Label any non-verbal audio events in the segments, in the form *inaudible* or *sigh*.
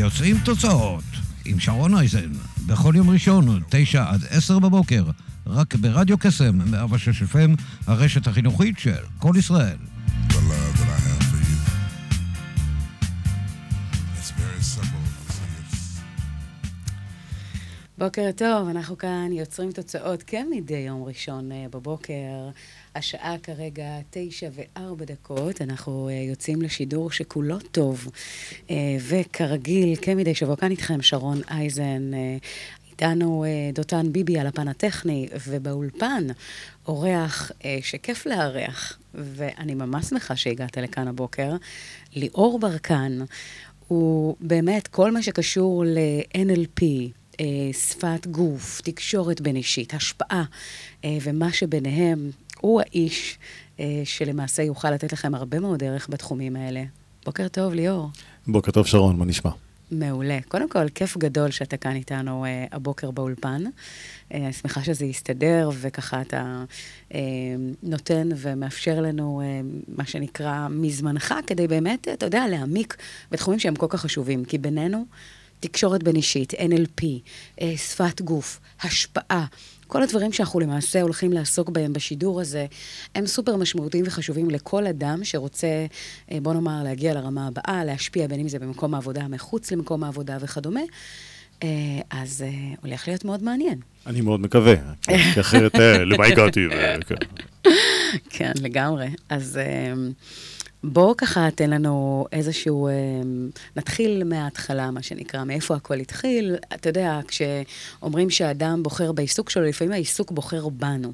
יוצאים תוצאות עם שרון אייזן, בכל יום ראשון, תשע עד עשר בבוקר, רק ברדיו קסם, 106 FM, הרשת החינוכית של כל ישראל. בוקר טוב, אנחנו כאן יוצרים תוצאות כמדי יום ראשון אה, בבוקר. השעה כרגע תשע וארבע דקות, אנחנו אה, יוצאים לשידור שכולו טוב. אה, וכרגיל, כמדי שבוע, כאן איתכם שרון אייזן. אה, איתנו דותן ביבי על הפן הטכני, ובאולפן אורח שכיף לארח, ואני ממש שמחה שהגעת לכאן הבוקר, ליאור ברקן. הוא באמת כל מה שקשור ל-NLP, שפת גוף, תקשורת בין אישית, השפעה, ומה שביניהם, הוא האיש אה, שלמעשה יוכל לתת לכם הרבה מאוד ערך בתחומים האלה. בוקר טוב, ליאור. בוקר טוב, שרון, מה נשמע? מעולה. קודם כל, כיף גדול שאתה כאן איתנו אה, הבוקר באולפן. אה, אני שמחה שזה יסתדר, וככה אתה אה, נותן ומאפשר לנו, אה, מה שנקרא, מזמנך, כדי באמת, אתה יודע, להעמיק בתחומים שהם כל כך חשובים. כי בינינו, תקשורת בין אישית, NLP, אה, שפת גוף, השפעה, כל הדברים שאנחנו למעשה הולכים לעסוק בהם בשידור הזה, הם סופר משמעותיים וחשובים לכל אדם שרוצה, אה, בוא נאמר, להגיע לרמה הבאה, להשפיע, בין אם זה במקום העבודה, מחוץ למקום העבודה וכדומה. אה, אז הולך להיות מאוד מעניין. אני מאוד מקווה, כי אחרת, למה הגעתי? ו- כן. לגמרי. אז בוא ככה תן לנו איזשהו, אה, נתחיל מההתחלה, מה שנקרא, מאיפה הכל התחיל. אתה יודע, כשאומרים שהאדם בוחר בעיסוק שלו, לפעמים העיסוק בוחר בנו.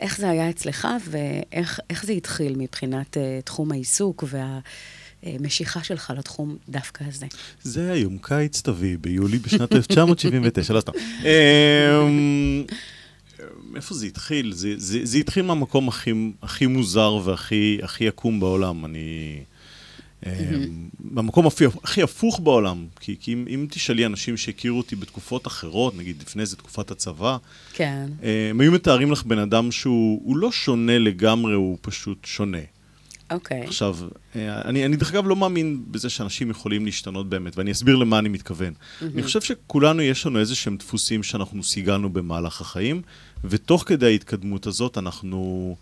איך זה היה אצלך ואיך איך זה התחיל מבחינת אה, תחום העיסוק והמשיכה שלך לתחום דווקא הזה? זה היום קיץ תביא, ביולי בשנת 1979, לא סתם. אמ, איפה זה התחיל? זה, זה, זה התחיל מהמקום הכי, הכי מוזר והכי הכי עקום בעולם. אני... אמ, במקום הכי, הכי הפוך בעולם, כי, כי אם, אם תשאלי אנשים שהכירו אותי בתקופות אחרות, נגיד לפני זה תקופת הצבא, כן. הם היו מתארים לך בן אדם שהוא הוא לא שונה לגמרי, הוא פשוט שונה. אוקיי. עכשיו, אה, אני, אני דרך אגב לא מאמין בזה שאנשים יכולים להשתנות באמת, ואני אסביר למה אני מתכוון. אני חושב שכולנו יש לנו איזה שהם דפוסים שאנחנו סיגלנו במהלך החיים, ותוך כדי ההתקדמות הזאת אנחנו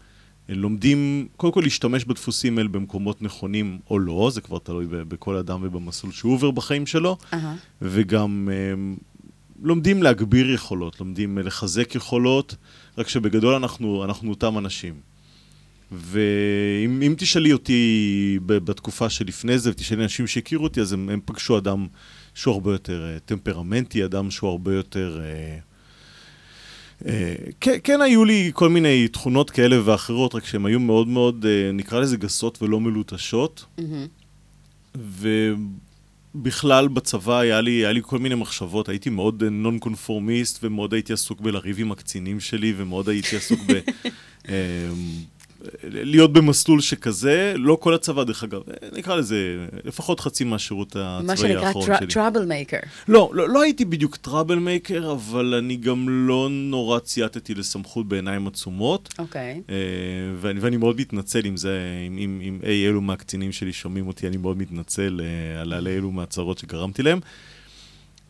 אה, לומדים, קודם כל להשתמש בדפוסים האלה במקומות נכונים או לא, זה כבר תלוי בכל אדם ובמסלול שהוא עובר בחיים שלו, אהה. וגם אה, לומדים להגביר יכולות, לומדים אה, לחזק יכולות, רק שבגדול אנחנו, אנחנו אותם אנשים. ואם אם תשאלי אותי בתקופה שלפני זה, ותשאלי אנשים שהכירו אותי, אז הם, הם פגשו אדם שהוא הרבה יותר טמפרמנטי, אדם שהוא הרבה יותר... אה, כן, כן היו לי כל מיני תכונות כאלה ואחרות, רק שהן היו מאוד מאוד, אה, נקרא לזה גסות ולא מלוטשות. מהמם. ובכלל בצבא היה לי, היה לי כל מיני מחשבות, הייתי מאוד אה, נון קונפורמיסט ומאוד הייתי עסוק בלריב עם הקצינים שלי ומאוד הייתי עסוק ב... *laughs* להיות במסלול שכזה, לא כל הצבא דרך אגב, נקרא לזה לפחות חצי מהשירות מה הצבאי שנקרא האחרון שלי. troublemaker. לא, לא, לא הייתי בדיוק troublemaker, אבל אני גם לא נורא צייתתי לסמכות בעיניים עצומות. אוקיי. אה, ואני, ואני מאוד מתנצל אם זה, אם, אם, אם אי אלו מהקצינים שלי שומעים אותי, אני מאוד מתנצל אה, על, על אלו מהצרות שגרמתי להם.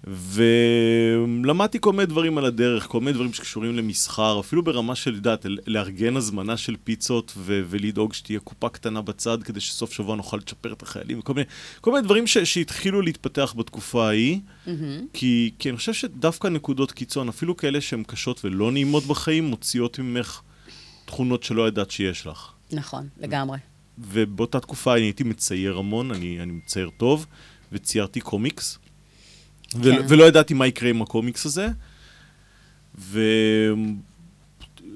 ולמדתי כל מיני דברים על הדרך, כל מיני דברים שקשורים למסחר, אפילו ברמה של, יודעת, לארגן הזמנה של פיצות ו- ולדאוג שתהיה קופה קטנה בצד כדי שסוף שבוע נוכל לצ'פר את החיילים, וכל מיני, כל מיני דברים ש- שהתחילו להתפתח בתקופה ההיא. מהמם. כי, כי אני חושב שדווקא נקודות קיצון, אפילו כאלה שהן קשות ולא נעימות בחיים, מוציאות ממך תכונות שלא ידעת שיש לך. נכון, לגמרי. ובאותה תקופה אני הייתי מצייר המון, אני, אני מצייר טוב, וציירתי קומיקס. כן. ולא ידעתי מה יקרה עם הקומיקס הזה.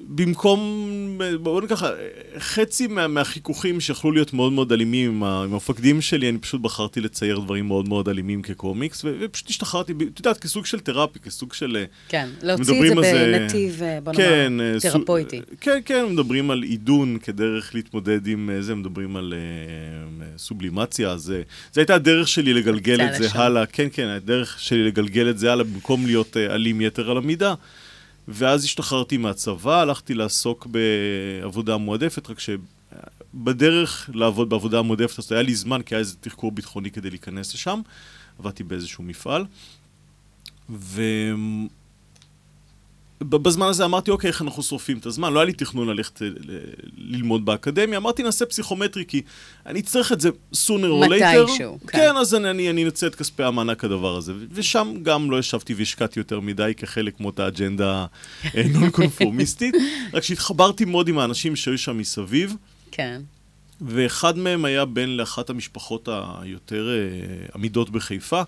במקום, בואו נגיד ככה, חצי מה, מהחיכוכים שיכלו להיות מאוד מאוד אלימים עם, ה- עם המפקדים שלי, אני פשוט בחרתי לצייר דברים מאוד מאוד אלימים כקומיקס, ו- ופשוט השתחררתי, את יודעת, כסוג של תרפי, כסוג של... אה, כן, להוציא את זה על זה- בנתיב, אה, בוא כן, נאמר, אה, סו- תרפויטי. כן, כן, מדברים על עידון כדרך להתמודד עם זה, מדברים על אה, אה, סובלימציה, זה, זה הייתה הדרך שלי לגלגל את זה לשם. הלאה, כן, כן, הדרך שלי לגלגל את זה הלאה במקום להיות אה, אלים יתר על המידה. ואז השתחררתי מהצבא, הלכתי לעסוק בעבודה מועדפת, רק שבדרך לעבוד בעבודה מועדפת, אז היה לי זמן, כי היה איזה תחקור ביטחוני כדי להיכנס לשם. עבדתי באיזשהו מפעל. ו... בזמן הזה אמרתי, אוקיי, איך אנחנו שורפים את הזמן? לא היה לי תכנון ללכת ללמוד באקדמיה. אמרתי, נעשה פסיכומטרי, כי אני אצטרך את זה sooner or later. מתישהו, כן. כן, אז אני, אני, אנצל את כספי המענק הדבר הזה. ושם גם לא ישבתי והשקעתי יותר מדי כחלק מאותה אג'נדה אה, *laughs* נון קונפורמיסטית. רק שהתחברתי מאוד עם האנשים שהיו שם מסביב. כן. ואחד מהם היה בן לאחת המשפחות היותר אה, עמידות בחיפה.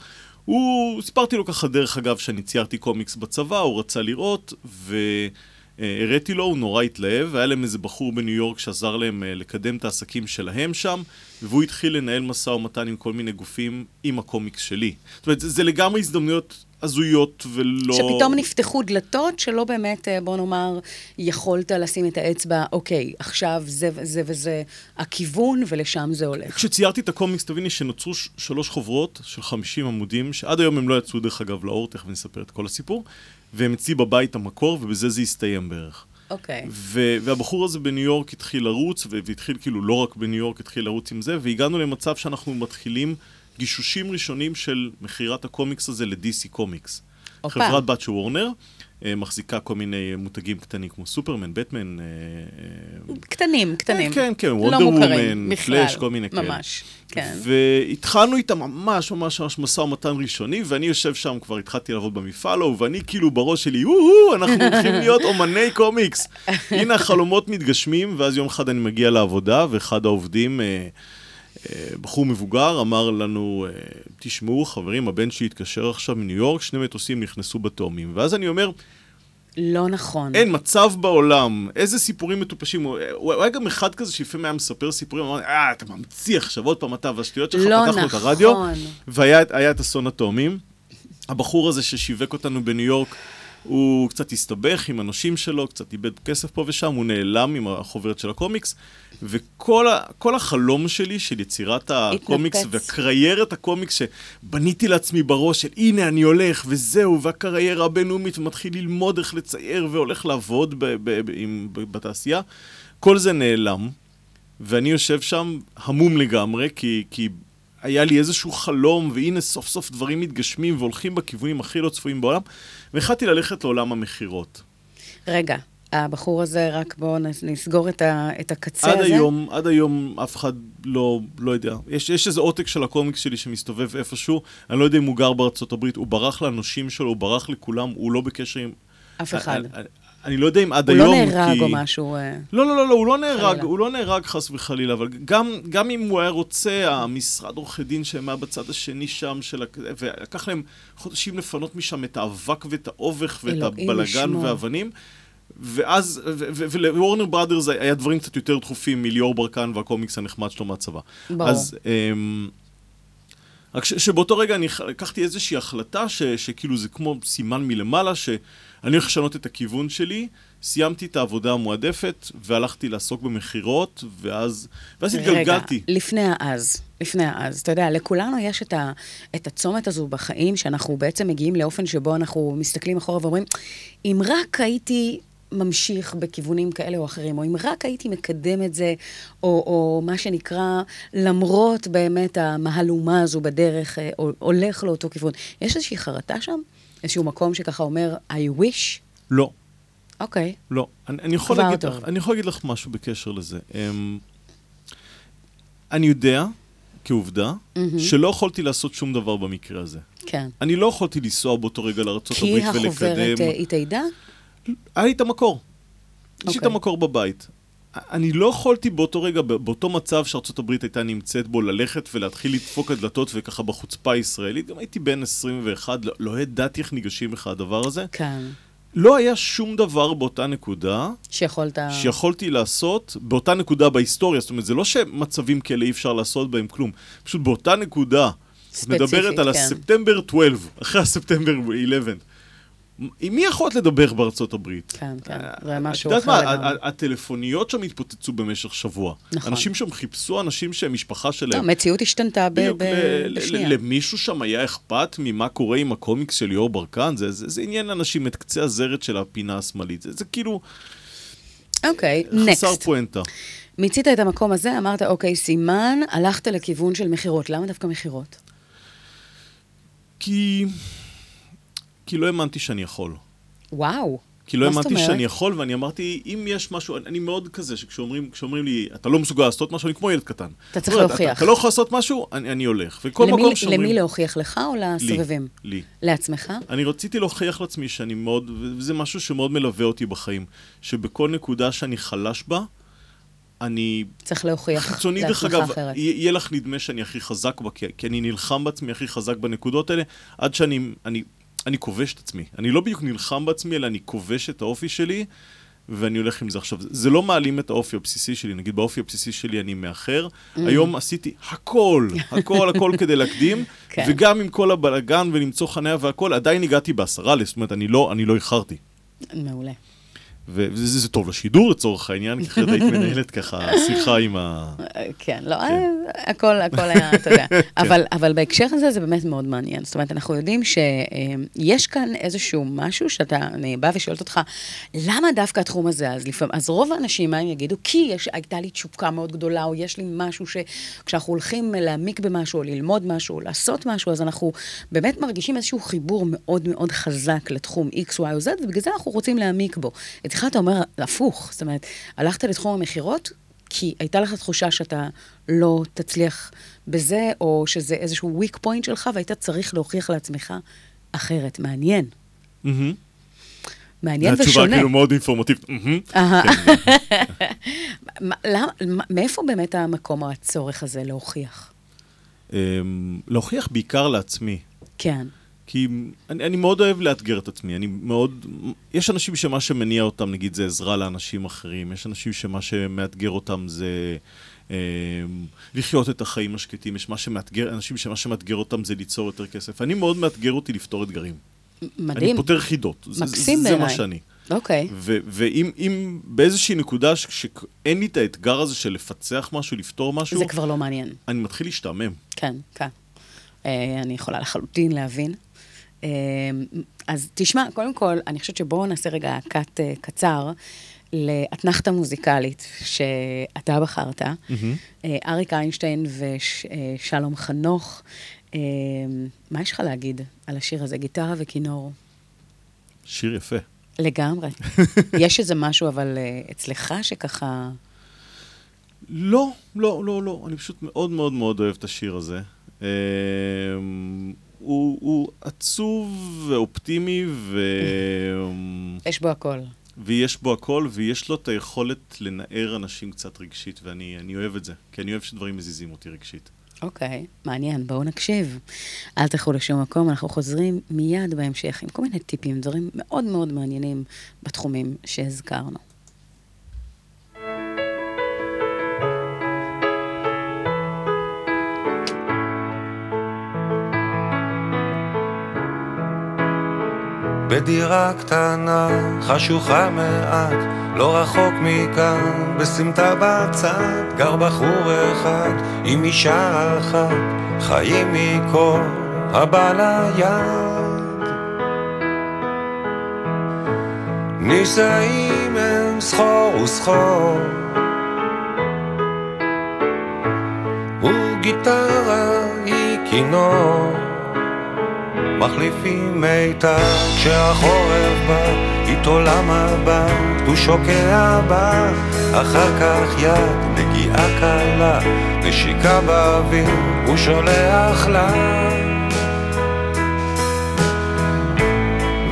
הוא, סיפרתי לו ככה דרך אגב שאני ציירתי קומיקס בצבא, הוא רצה לראות, והראיתי לו, הוא נורא התלהב, והיה להם איזה בחור בניו יורק שעזר להם אה, לקדם את העסקים שלהם שם, והוא התחיל לנהל משא ומתן עם כל מיני גופים עם הקומיקס שלי. זאת אומרת, זה, זה לגמרי הזדמנויות הזויות ולא... שפתאום נפתחו דלתות שלא באמת, אה, בוא נאמר, יכולת לשים את האצבע, אוקיי, עכשיו זה וזה וזה הכיוון, ולשם זה הולך. כשציירתי את הקומיקס, תביני שנוצרו שלוש חוברות של 50 עמודים, שעד היום הם לא יצאו דרך אגב לאור, תכף נספר את כל הסיפור, והם אצלי בבית המקור, ובזה זה הסתיים בערך. אוקיי. ו- והבחור הזה בניו יורק התחיל לרוץ, והתחיל כאילו לא רק בניו יורק, התחיל לרוץ עם זה, והגענו למצב שאנחנו מתחילים גישושים ראשונים של מכירת הקומיקס הזה ל-DC קומיקס. חברת בת של וורנר, אה, מחזיקה כל מיני מותגים קטנים כמו סופרמן, בטמן, אה, אה, קטנים, קטנים. כן, כן, לא וונדר וומן. פלאש, כל מיני כאלה. ממש, כן. והתחלנו איתם ממש ממש ממש משא ומתן ראשוני, ואני יושב שם, כבר התחלתי לעבוד במפעל ההוא, ואני כאילו בראש שלי, או אנחנו הולכים *laughs* להיות אומני קומיקס. *laughs* הנה החלומות מתגשמים, ואז יום אחד אני מגיע לעבודה, ואחד העובדים, אה, אה, בחור מבוגר, אמר לנו, אה, תשמעו, חברים, הבן שלי התקשר עכשיו מניו יורק, שני מטוסים נכנסו בתאומים. ואז אני אומר, לא נכון. אין מצב בעולם, איזה סיפורים מטופשים. הוא הוא היה גם אחד כזה שלפעמים היה מספר סיפורים, אמר, אה, אתה ממציא עכשיו עוד פעם אתה והשטויות שלך, לא פתחנו את נכון. הרדיו, והיה היה את אסון התאומים. הבחור הזה ששיווק אותנו בניו יורק, הוא קצת הסתבך עם הנושים שלו, קצת איבד כסף פה ושם, הוא נעלם עם החוברת של הקומיקס, וכל ה, החלום שלי של יצירת הקומיקס התנפץ. והקריירת הקומיקס שבניתי לעצמי בראש של הנה אני הולך וזהו, והקריירה הבינלאומית ומתחיל ללמוד איך לצייר והולך לעבוד ב, ב, ב, עם, ב, בתעשייה, כל זה נעלם, ואני יושב שם המום לגמרי, כי, כי היה לי איזשהו חלום, והנה סוף סוף דברים מתגשמים והולכים בכיוונים הכי לא צפויים בעולם, והחלטתי ללכת לעולם המכירות. רגע, הבחור הזה, רק בואו נס- נסגור את, ה, את הקצה עד הזה. היום, עד היום אף אחד לא, לא יודע. יש, יש איזה עותק של הקומיקס שלי שמסתובב איפשהו, אני לא יודע אם הוא גר בארצות הברית, הוא ברח לאנושים שלו, הוא ברח לכולם, הוא לא בקשר עם... אף אחד. אני, לא יודע אם עד הוא היום, לא נהרג כי... או משהו. אה, לא, לא, לא, לא, הוא לא נהרג, חלילה. הוא לא נהרג חס וחלילה, אבל גם, גם אם הוא היה רוצה, המשרד עורכי דין שהם היה בצד השני שם, של, ולקח להם חודשים לפנות משם את האבק ואת האובך ואת הבלגן. והאבנים. ואז, ולוורנר בראדרס היה דברים קצת יותר דחופים מליאור ברקן והקומיקס הנחמד שלו מהצבא. ברור. אז, אמ, רק ש- שבאותו רגע אני לקחתי איזושהי החלטה ש- שכאילו זה כמו סימן מלמעלה, שאני הולך לשנות את הכיוון שלי, סיימתי את העבודה המועדפת, והלכתי לעסוק במכירות, ואז, ואז התגלגלתי. רגע, לפני האז, לפני האז. אתה יודע, לכולנו יש את, ה, את הצומת הזו בחיים, שאנחנו בעצם מגיעים לאופן שבו אנחנו מסתכלים אחורה ואומרים, אם רק הייתי ממשיך בכיוונים כאלה או אחרים, או אם רק הייתי מקדם את זה, או, או מה שנקרא, למרות באמת המהלומה הזו בדרך, אה, או- הולך לאותו כיוון. יש איזושהי חרטה שם? איזשהו מקום שככה אומר, I wish? לא, אוקיי. לא. אני, אני, יכול להגיד טוב. לך, אני יכול להגיד לך משהו בקשר לזה. Um, אני יודע, כעובדה, מהמם. שלא יכולתי לעשות שום דבר במקרה הזה. כן. אני לא יכולתי לנסוע באותו רגע לארצות כי הברית החוברת ולקדם... אה, התאיידה? היה לי את המקור. יש לי את אוקיי. המקור בבית. אני לא יכולתי באותו רגע, באותו מצב הברית הייתה נמצאת בו, ללכת ולהתחיל לדפוק על דלתות וככה בחוצפה הישראלית. גם הייתי בן 21, לא, לא ידעתי איך ניגשים לך הדבר הזה. כן. לא היה שום דבר באותה נקודה שיכולת... שיכולתי לעשות באותה נקודה בהיסטוריה. זאת אומרת, זה לא שמצבים כאלה אי אפשר לעשות בהם כלום. פשוט באותה נקודה, ספציפית, מדברת על כן. הספטמבר 12, אחרי הספטמבר 11. עם מי יכולת לדבר בארצות הברית? כן, כן, אה, זה משהו את יודעת אחר מה, לגמרי. ה- ה- הטלפוניות שם התפוצצו במשך שבוע. נכון. אנשים שם חיפשו אנשים שהמשפחה לא, שלהם... המציאות השתנתה בשנייה. למישהו שם היה אכפת ממה קורה עם הקומיקס של ליאור ברקן? זה, עניין אנשים את קצה הזרת של הפינה השמאלית. זה, כאילו אוקיי, חסר נקסט. פואנטה. מיצית את המקום הזה, אמרת, אוקיי, סימן, הלכת לכיוון של מכירות. למה דווקא מכירות? כי... כי לא האמנתי שאני יכול. וואו. כי לא האמנתי? שאני יכול, ואני אמרתי, אם יש משהו, אני- מאוד כזה, שכשאומרים כשאומרים לי, אתה לא מסוגל לעשות משהו, אני כמו ילד קטן. אתה צריך אומרת, להוכיח. אתה, אתה לא יכול לעשות משהו, אני, אני הולך. וכל למי- מקום שאומרים... למי להוכיח לך או לסובבים? לי, לי. לעצמך? אני רציתי להוכיח לעצמי שאני מאוד, וזה משהו שמאוד מלווה אותי בחיים, שבכל נקודה שאני חלש בה, אני צריך להוכיח חיצוני דרך אגב, יהיה לך נדמה שאני הכי חזק בה, כי, כי אני נלחם בעצמי הכי חזק בנקודות האלה, עד שאני אני, אני כובש את עצמי. אני לא בדיוק נלחם בעצמי, אלא אני כובש את האופי שלי, ואני הולך עם זה עכשיו. זה לא מעלים את האופי הבסיסי שלי, נגיד באופי הבסיסי שלי אני מאחר. Mm. היום עשיתי הכל, הכל, הכל כדי להקדים, *laughs* כן. וגם עם כל הבלאגן ולמצוא חניה והכל, עדיין הגעתי בעשרה, זאת אומרת, אני לא, אני לא איחרתי. מעולה. וזה זה, זה טוב לשידור לצורך העניין, כי אחרת היית *laughs* מנהלת ככה שיחה עם ה... כן, לא, אה, הכל, הכל היה, אתה יודע. *laughs* אבל, אבל בהקשר הזה זה באמת מאוד מעניין. זאת אומרת, אנחנו יודעים שיש כאן איזשהו משהו שאתה, אני באה ושואלת אותך, למה דווקא התחום הזה? אז לפעמים, אז רוב האנשים, מה הם יגידו? כי יש, הייתה לי תשוקה מאוד גדולה, או יש לי משהו שכשאנחנו הולכים להעמיק במשהו, או ללמוד משהו, או לעשות משהו, אז אנחנו באמת מרגישים איזשהו חיבור מאוד מאוד חזק לתחום X, Y או Z, ובגלל זה אנחנו רוצים להעמיק בו. אצלך אתה אומר הפוך, זאת אומרת, הלכת לתחום המכירות, כי הייתה לך תחושה שאתה לא תצליח בזה, או שזה איזשהו weak point שלך, והיית צריך להוכיח לעצמך אחרת. מעניין. מהמם. מעניין התשובה ושונה. כאילו מאוד אינפורמטיבית. *laughs* מה- מאיפה באמת המקום או הצורך הזה להוכיח? אמ, להוכיח בעיקר לעצמי. כן. כי אני, אני מאוד אוהב לאתגר את עצמי, אני מאוד... יש אנשים שמה שמניע אותם, נגיד, זה עזרה לאנשים אחרים, יש אנשים שמה שמאתגר אותם זה אה, לחיות את החיים השקטים, יש מה שמאתגר, אנשים שמה שמאתגר אותם זה ליצור יותר כסף. אני מאוד מאתגר אותי לפתור אתגרים. מדהים. אני פותר חידות. מקסים זה, זה מה בעיניי. שאני. אוקיי. ו- ואם אם באיזושהי נקודה שאין לי את האתגר הזה של לפצח משהו, לפתור משהו, זה כבר לא מעניין. אני מתחיל להשתעמם. כן, כן. אה, אני יכולה לחלוטין להבין. אה, אז תשמע, קודם כל, אני חושבת שבואו נעשה רגע קאט אה, קצר לאתנחתה מוזיקלית שאתה בחרת. אה, אריק איינשטיין ושלום חנוך. אה, מה יש לך להגיד על השיר הזה? גיטרה וכינור. שיר יפה. לגמרי. *laughs* יש איזה משהו, אבל אה, אצלך שככה... לא, לא, לא, לא. אני פשוט מאוד מאוד מאוד אוהב את השיר הזה. הוא, הוא עצוב ואופטימי, ו... יש בו הכל. ויש בו הכל, ויש לו את היכולת לנער אנשים קצת רגשית, ואני אני אוהב את זה, כי אני אוהב שדברים מזיזים אותי רגשית. אוקיי, מעניין, בואו נקשיב. אל תלכו לשום מקום, אנחנו חוזרים מיד בהמשך עם כל מיני טיפים, דברים מאוד מאוד מעניינים בתחומים שהזכרנו. בדירה קטנה, חשוכה מעט, לא רחוק מכאן, בסמטה בצד, גר בחור אחד עם אישה אחת, חיים מכל הבא ליד. נישאים הם סחור וסחור, וגיטרה היא כינור. מחליפים מיתר כשהחורף בא, איתו למבט, הוא שוקע בה, אחר כך יד, נגיעה קלה, נשיקה באוויר, הוא שולח לה.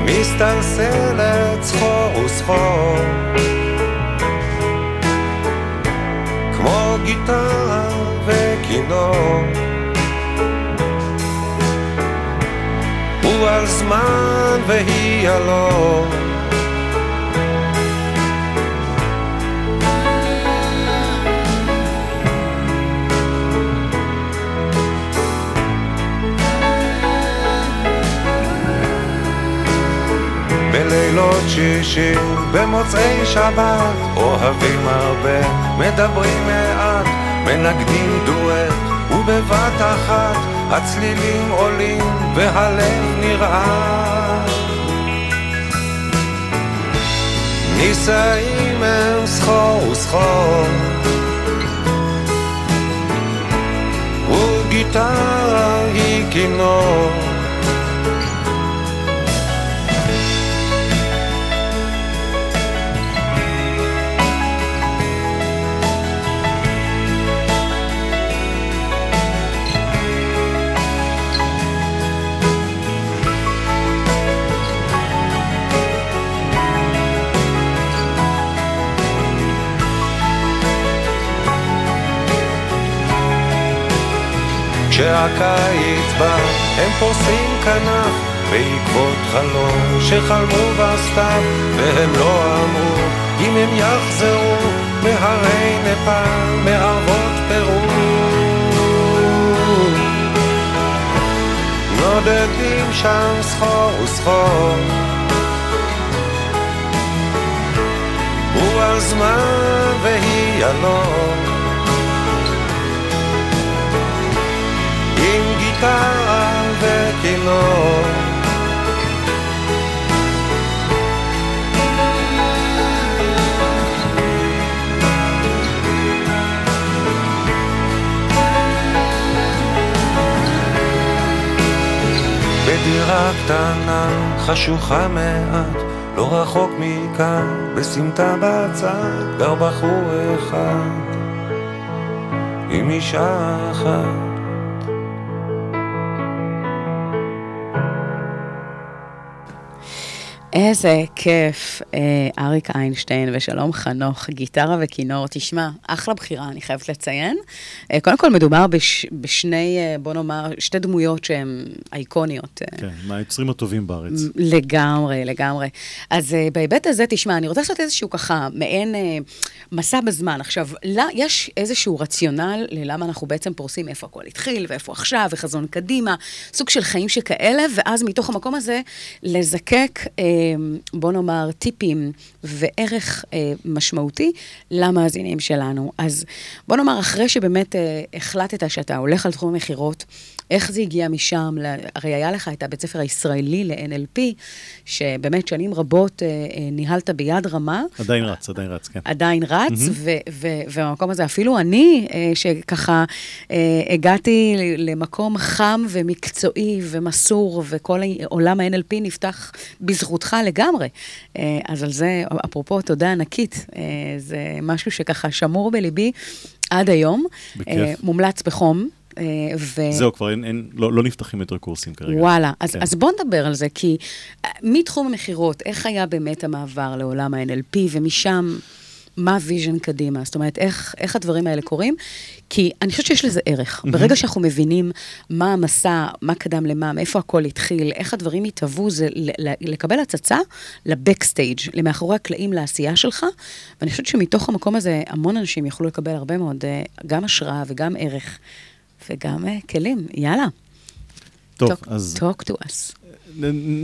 מסתלסלת סחור וסחור, כמו גיטרה וכינור. הוא על זמן והיא הלא. בלילות שישי ובמוצאי שבת אוהבים הרבה, מדברים מעט, מנגדים דואט ובבת אחת הצלילים עולים והלב נרעש. נישאים הם סחור וסחור. וגיטרה היא כינור כשהקיץ בא, הם פורסים כנף בעקבות חלום שחלמו בסתיו, והם לא אמרו אם הם יחזרו מהרי נפאל, מערבות פרו. נודדים שם סחור וסחור. הוא הזמן והיא אלון גיטרה וכינור בדירה קטנה, חשוכה מעט, לא רחוק מכאן, בסמטה בצד, גר בחור אחד, עם אישה אחת. איזה כיף, אה, אריק איינשטיין ושלום חנוך, גיטרה וכינור. תשמע, אחלה בחירה, אני חייבת לציין. אה, קודם כל, מדובר בש, בשני, אה, בוא נאמר, שתי דמויות שהן אייקוניות. אה, כן, מהיוצרים הטובים בארץ. לגמרי, לגמרי. אז uh, בהיבט הזה, תשמע, אני רוצה לעשות איזשהו ככה, מעין uh, מסע בזמן. עכשיו, לא, יש איזשהו רציונל ללמה אנחנו בעצם פורסים איפה הכל התחיל, ואיפה עכשיו, וחזון קדימה, סוג של חיים שכאלה, ואז מתוך המקום הזה לזקק, uh, בוא נאמר, טיפים וערך uh, משמעותי למאזינים שלנו. אז בוא נאמר, אחרי שבאמת uh, החלטת שאתה הולך על תחום המכירות, איך זה הגיע משם? הרי היה לך את הבית ספר הישראלי ל-NLP, שבאמת שנים רבות אה, אה, ניהלת ביד רמה. עדיין רץ, עדיין רץ, כן. עדיין רץ, ו- ובמקום הזה, אפילו אני, אה, שככה הגעתי למקום חם ומקצועי ומסור, וכל עולם ה-NLP נפתח בזכותך לגמרי. אז על זה, אפרופו, תודה ענקית. זה משהו שככה שמור בליבי עד היום. בכיף. מומלץ בחום. אה, ו... זהו, כבר אין, אין, לא, לא נפתחים יותר קורסים כרגע. וואלה, אז, כן. אז בוא נדבר על זה, כי אה, מתחום המכירות, איך היה באמת המעבר לעולם ה-NLP, ומשם, מה ה vision קדימה? זאת אומרת, איך, איך הדברים האלה קורים? כי אני חושבת שיש לזה ערך. ברגע שאנחנו מבינים מה המסע, מה קדם למה, מאיפה הכל התחיל, איך הדברים התהוו, זה לקבל הצצה ל backstage, למאחורי הקלעים לעשייה שלך, ואני חושבת שמתוך המקום הזה, המון אנשים יוכלו לקבל הרבה מאוד, אה, גם השראה וגם ערך. וגם אה, כלים, יאללה. טוב, talk, אז talk to us.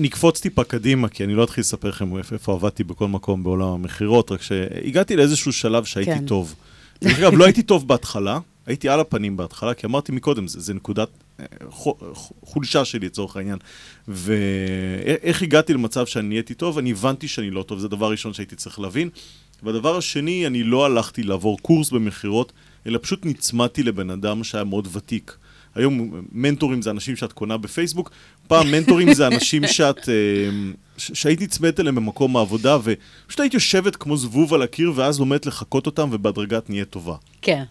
נקפוץ טיפה קדימה, כי אני לא אתחיל לספר לכם איפה, עבדתי בכל מקום בעולם המכירות, רק שהגעתי לאיזשהו שלב שהייתי כן. טוב. דרך אגב, לא הייתי טוב בהתחלה, הייתי על הפנים בהתחלה, כי אמרתי מקודם, זה, זה נקודת אה, חו- חולשה שלי לצורך העניין. ואיך הגעתי למצב שאני נהייתי טוב? אני הבנתי שאני לא טוב, זה הדבר הראשון שהייתי צריך להבין. והדבר השני, אני לא הלכתי לעבור קורס במכירות, אלא פשוט נצמדתי לבן אדם שהיה מאוד ותיק. היום מנטורים זה אנשים שאת קונה בפייסבוק, פעם *laughs* מנטורים זה אנשים שאת, אה, שהיית נצמדת אליהם במקום העבודה, ופשוט היית יושבת כמו זבוב על הקיר, ואז לומדת לחקות אותם, ובהדרגה את נהיית טובה. כן.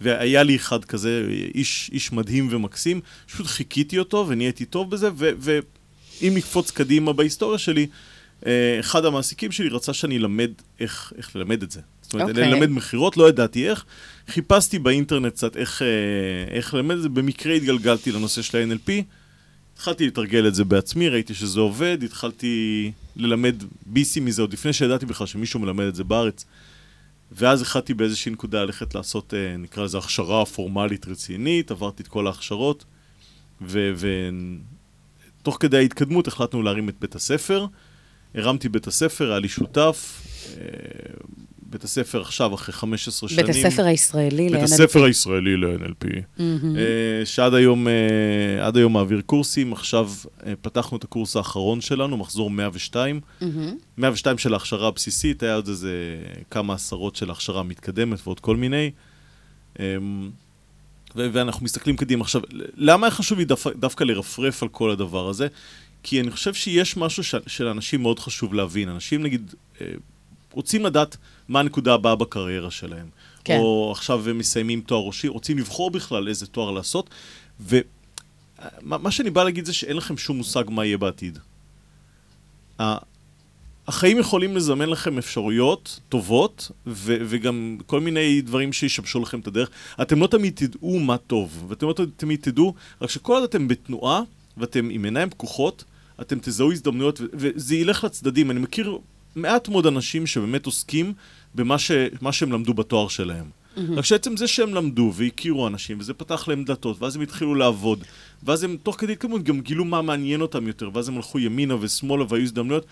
והיה לי אחד כזה, איש, איש מדהים ומקסים, פשוט חיכיתי אותו ונהייתי טוב בזה, ואם נקפוץ קדימה בהיסטוריה שלי, אה, אחד המעסיקים שלי רצה שאני אלמד איך, איך ללמד את זה. זאת אומרת, אוקיי. ללמד מכירות, לא ידעתי איך. חיפשתי באינטרנט קצת איך, אה, איך ללמד את זה, במקרה התגלגלתי לנושא של ה-NLP. התחלתי לתרגל את זה בעצמי, ראיתי שזה עובד, התחלתי ללמד ביסי מזה עוד לפני שידעתי בכלל שמישהו מלמד את זה בארץ. ואז החלטתי באיזושהי נקודה ללכת לעשות, אה, נקרא לזה הכשרה פורמלית רצינית, עברתי את כל ההכשרות, ותוך כדי ההתקדמות החלטנו להרים את בית הספר. הרמתי בית הספר, היה לי שותף. בית הספר עכשיו, אחרי 15 שנים. בית הספר הישראלי בית ל-NLP. הספר הישראלי ל-NLP, אה, שעד היום, אה, היום מעביר קורסים. עכשיו אה, פתחנו את הקורס האחרון שלנו, מחזור 102. 102 של ההכשרה הבסיסית, היה עוד איזה כמה עשרות של ההכשרה המתקדמת ועוד כל מיני. אמ, ואנחנו מסתכלים קדימה. עכשיו, למה היה חשוב לי דווקא, דווקא לרפרף על כל הדבר הזה? כי אני חושב שיש משהו ש- שלאנשים מאוד חשוב להבין. אנשים, נגיד, רוצים לדעת מה הנקודה הבאה בקריירה שלהם. כן. או עכשיו הם מסיימים תואר ראשי, רוצים לבחור בכלל איזה תואר לעשות. ומה מה שאני בא להגיד זה שאין לכם שום מושג מה יהיה בעתיד. החיים יכולים לזמן לכם אפשרויות טובות, ו- וגם כל מיני דברים שישבשו לכם את הדרך. אתם לא תמיד תדעו מה טוב, ואתם לא תמיד תדעו, רק שכל עוד אתם בתנועה, ואתם עם עיניים פקוחות, אתם תזהו הזדמנויות, וזה ילך לצדדים. אני מכיר מעט מאוד אנשים שבאמת עוסקים במה ש- שהם למדו בתואר שלהם. רק שעצם זה שהם למדו והכירו אנשים, וזה פתח להם דלתות, ואז הם התחילו לעבוד, ואז הם תוך כדי התקדמות גם גילו מה מעניין אותם יותר, ואז הם הלכו ימינה ושמאלה והיו הזדמנויות,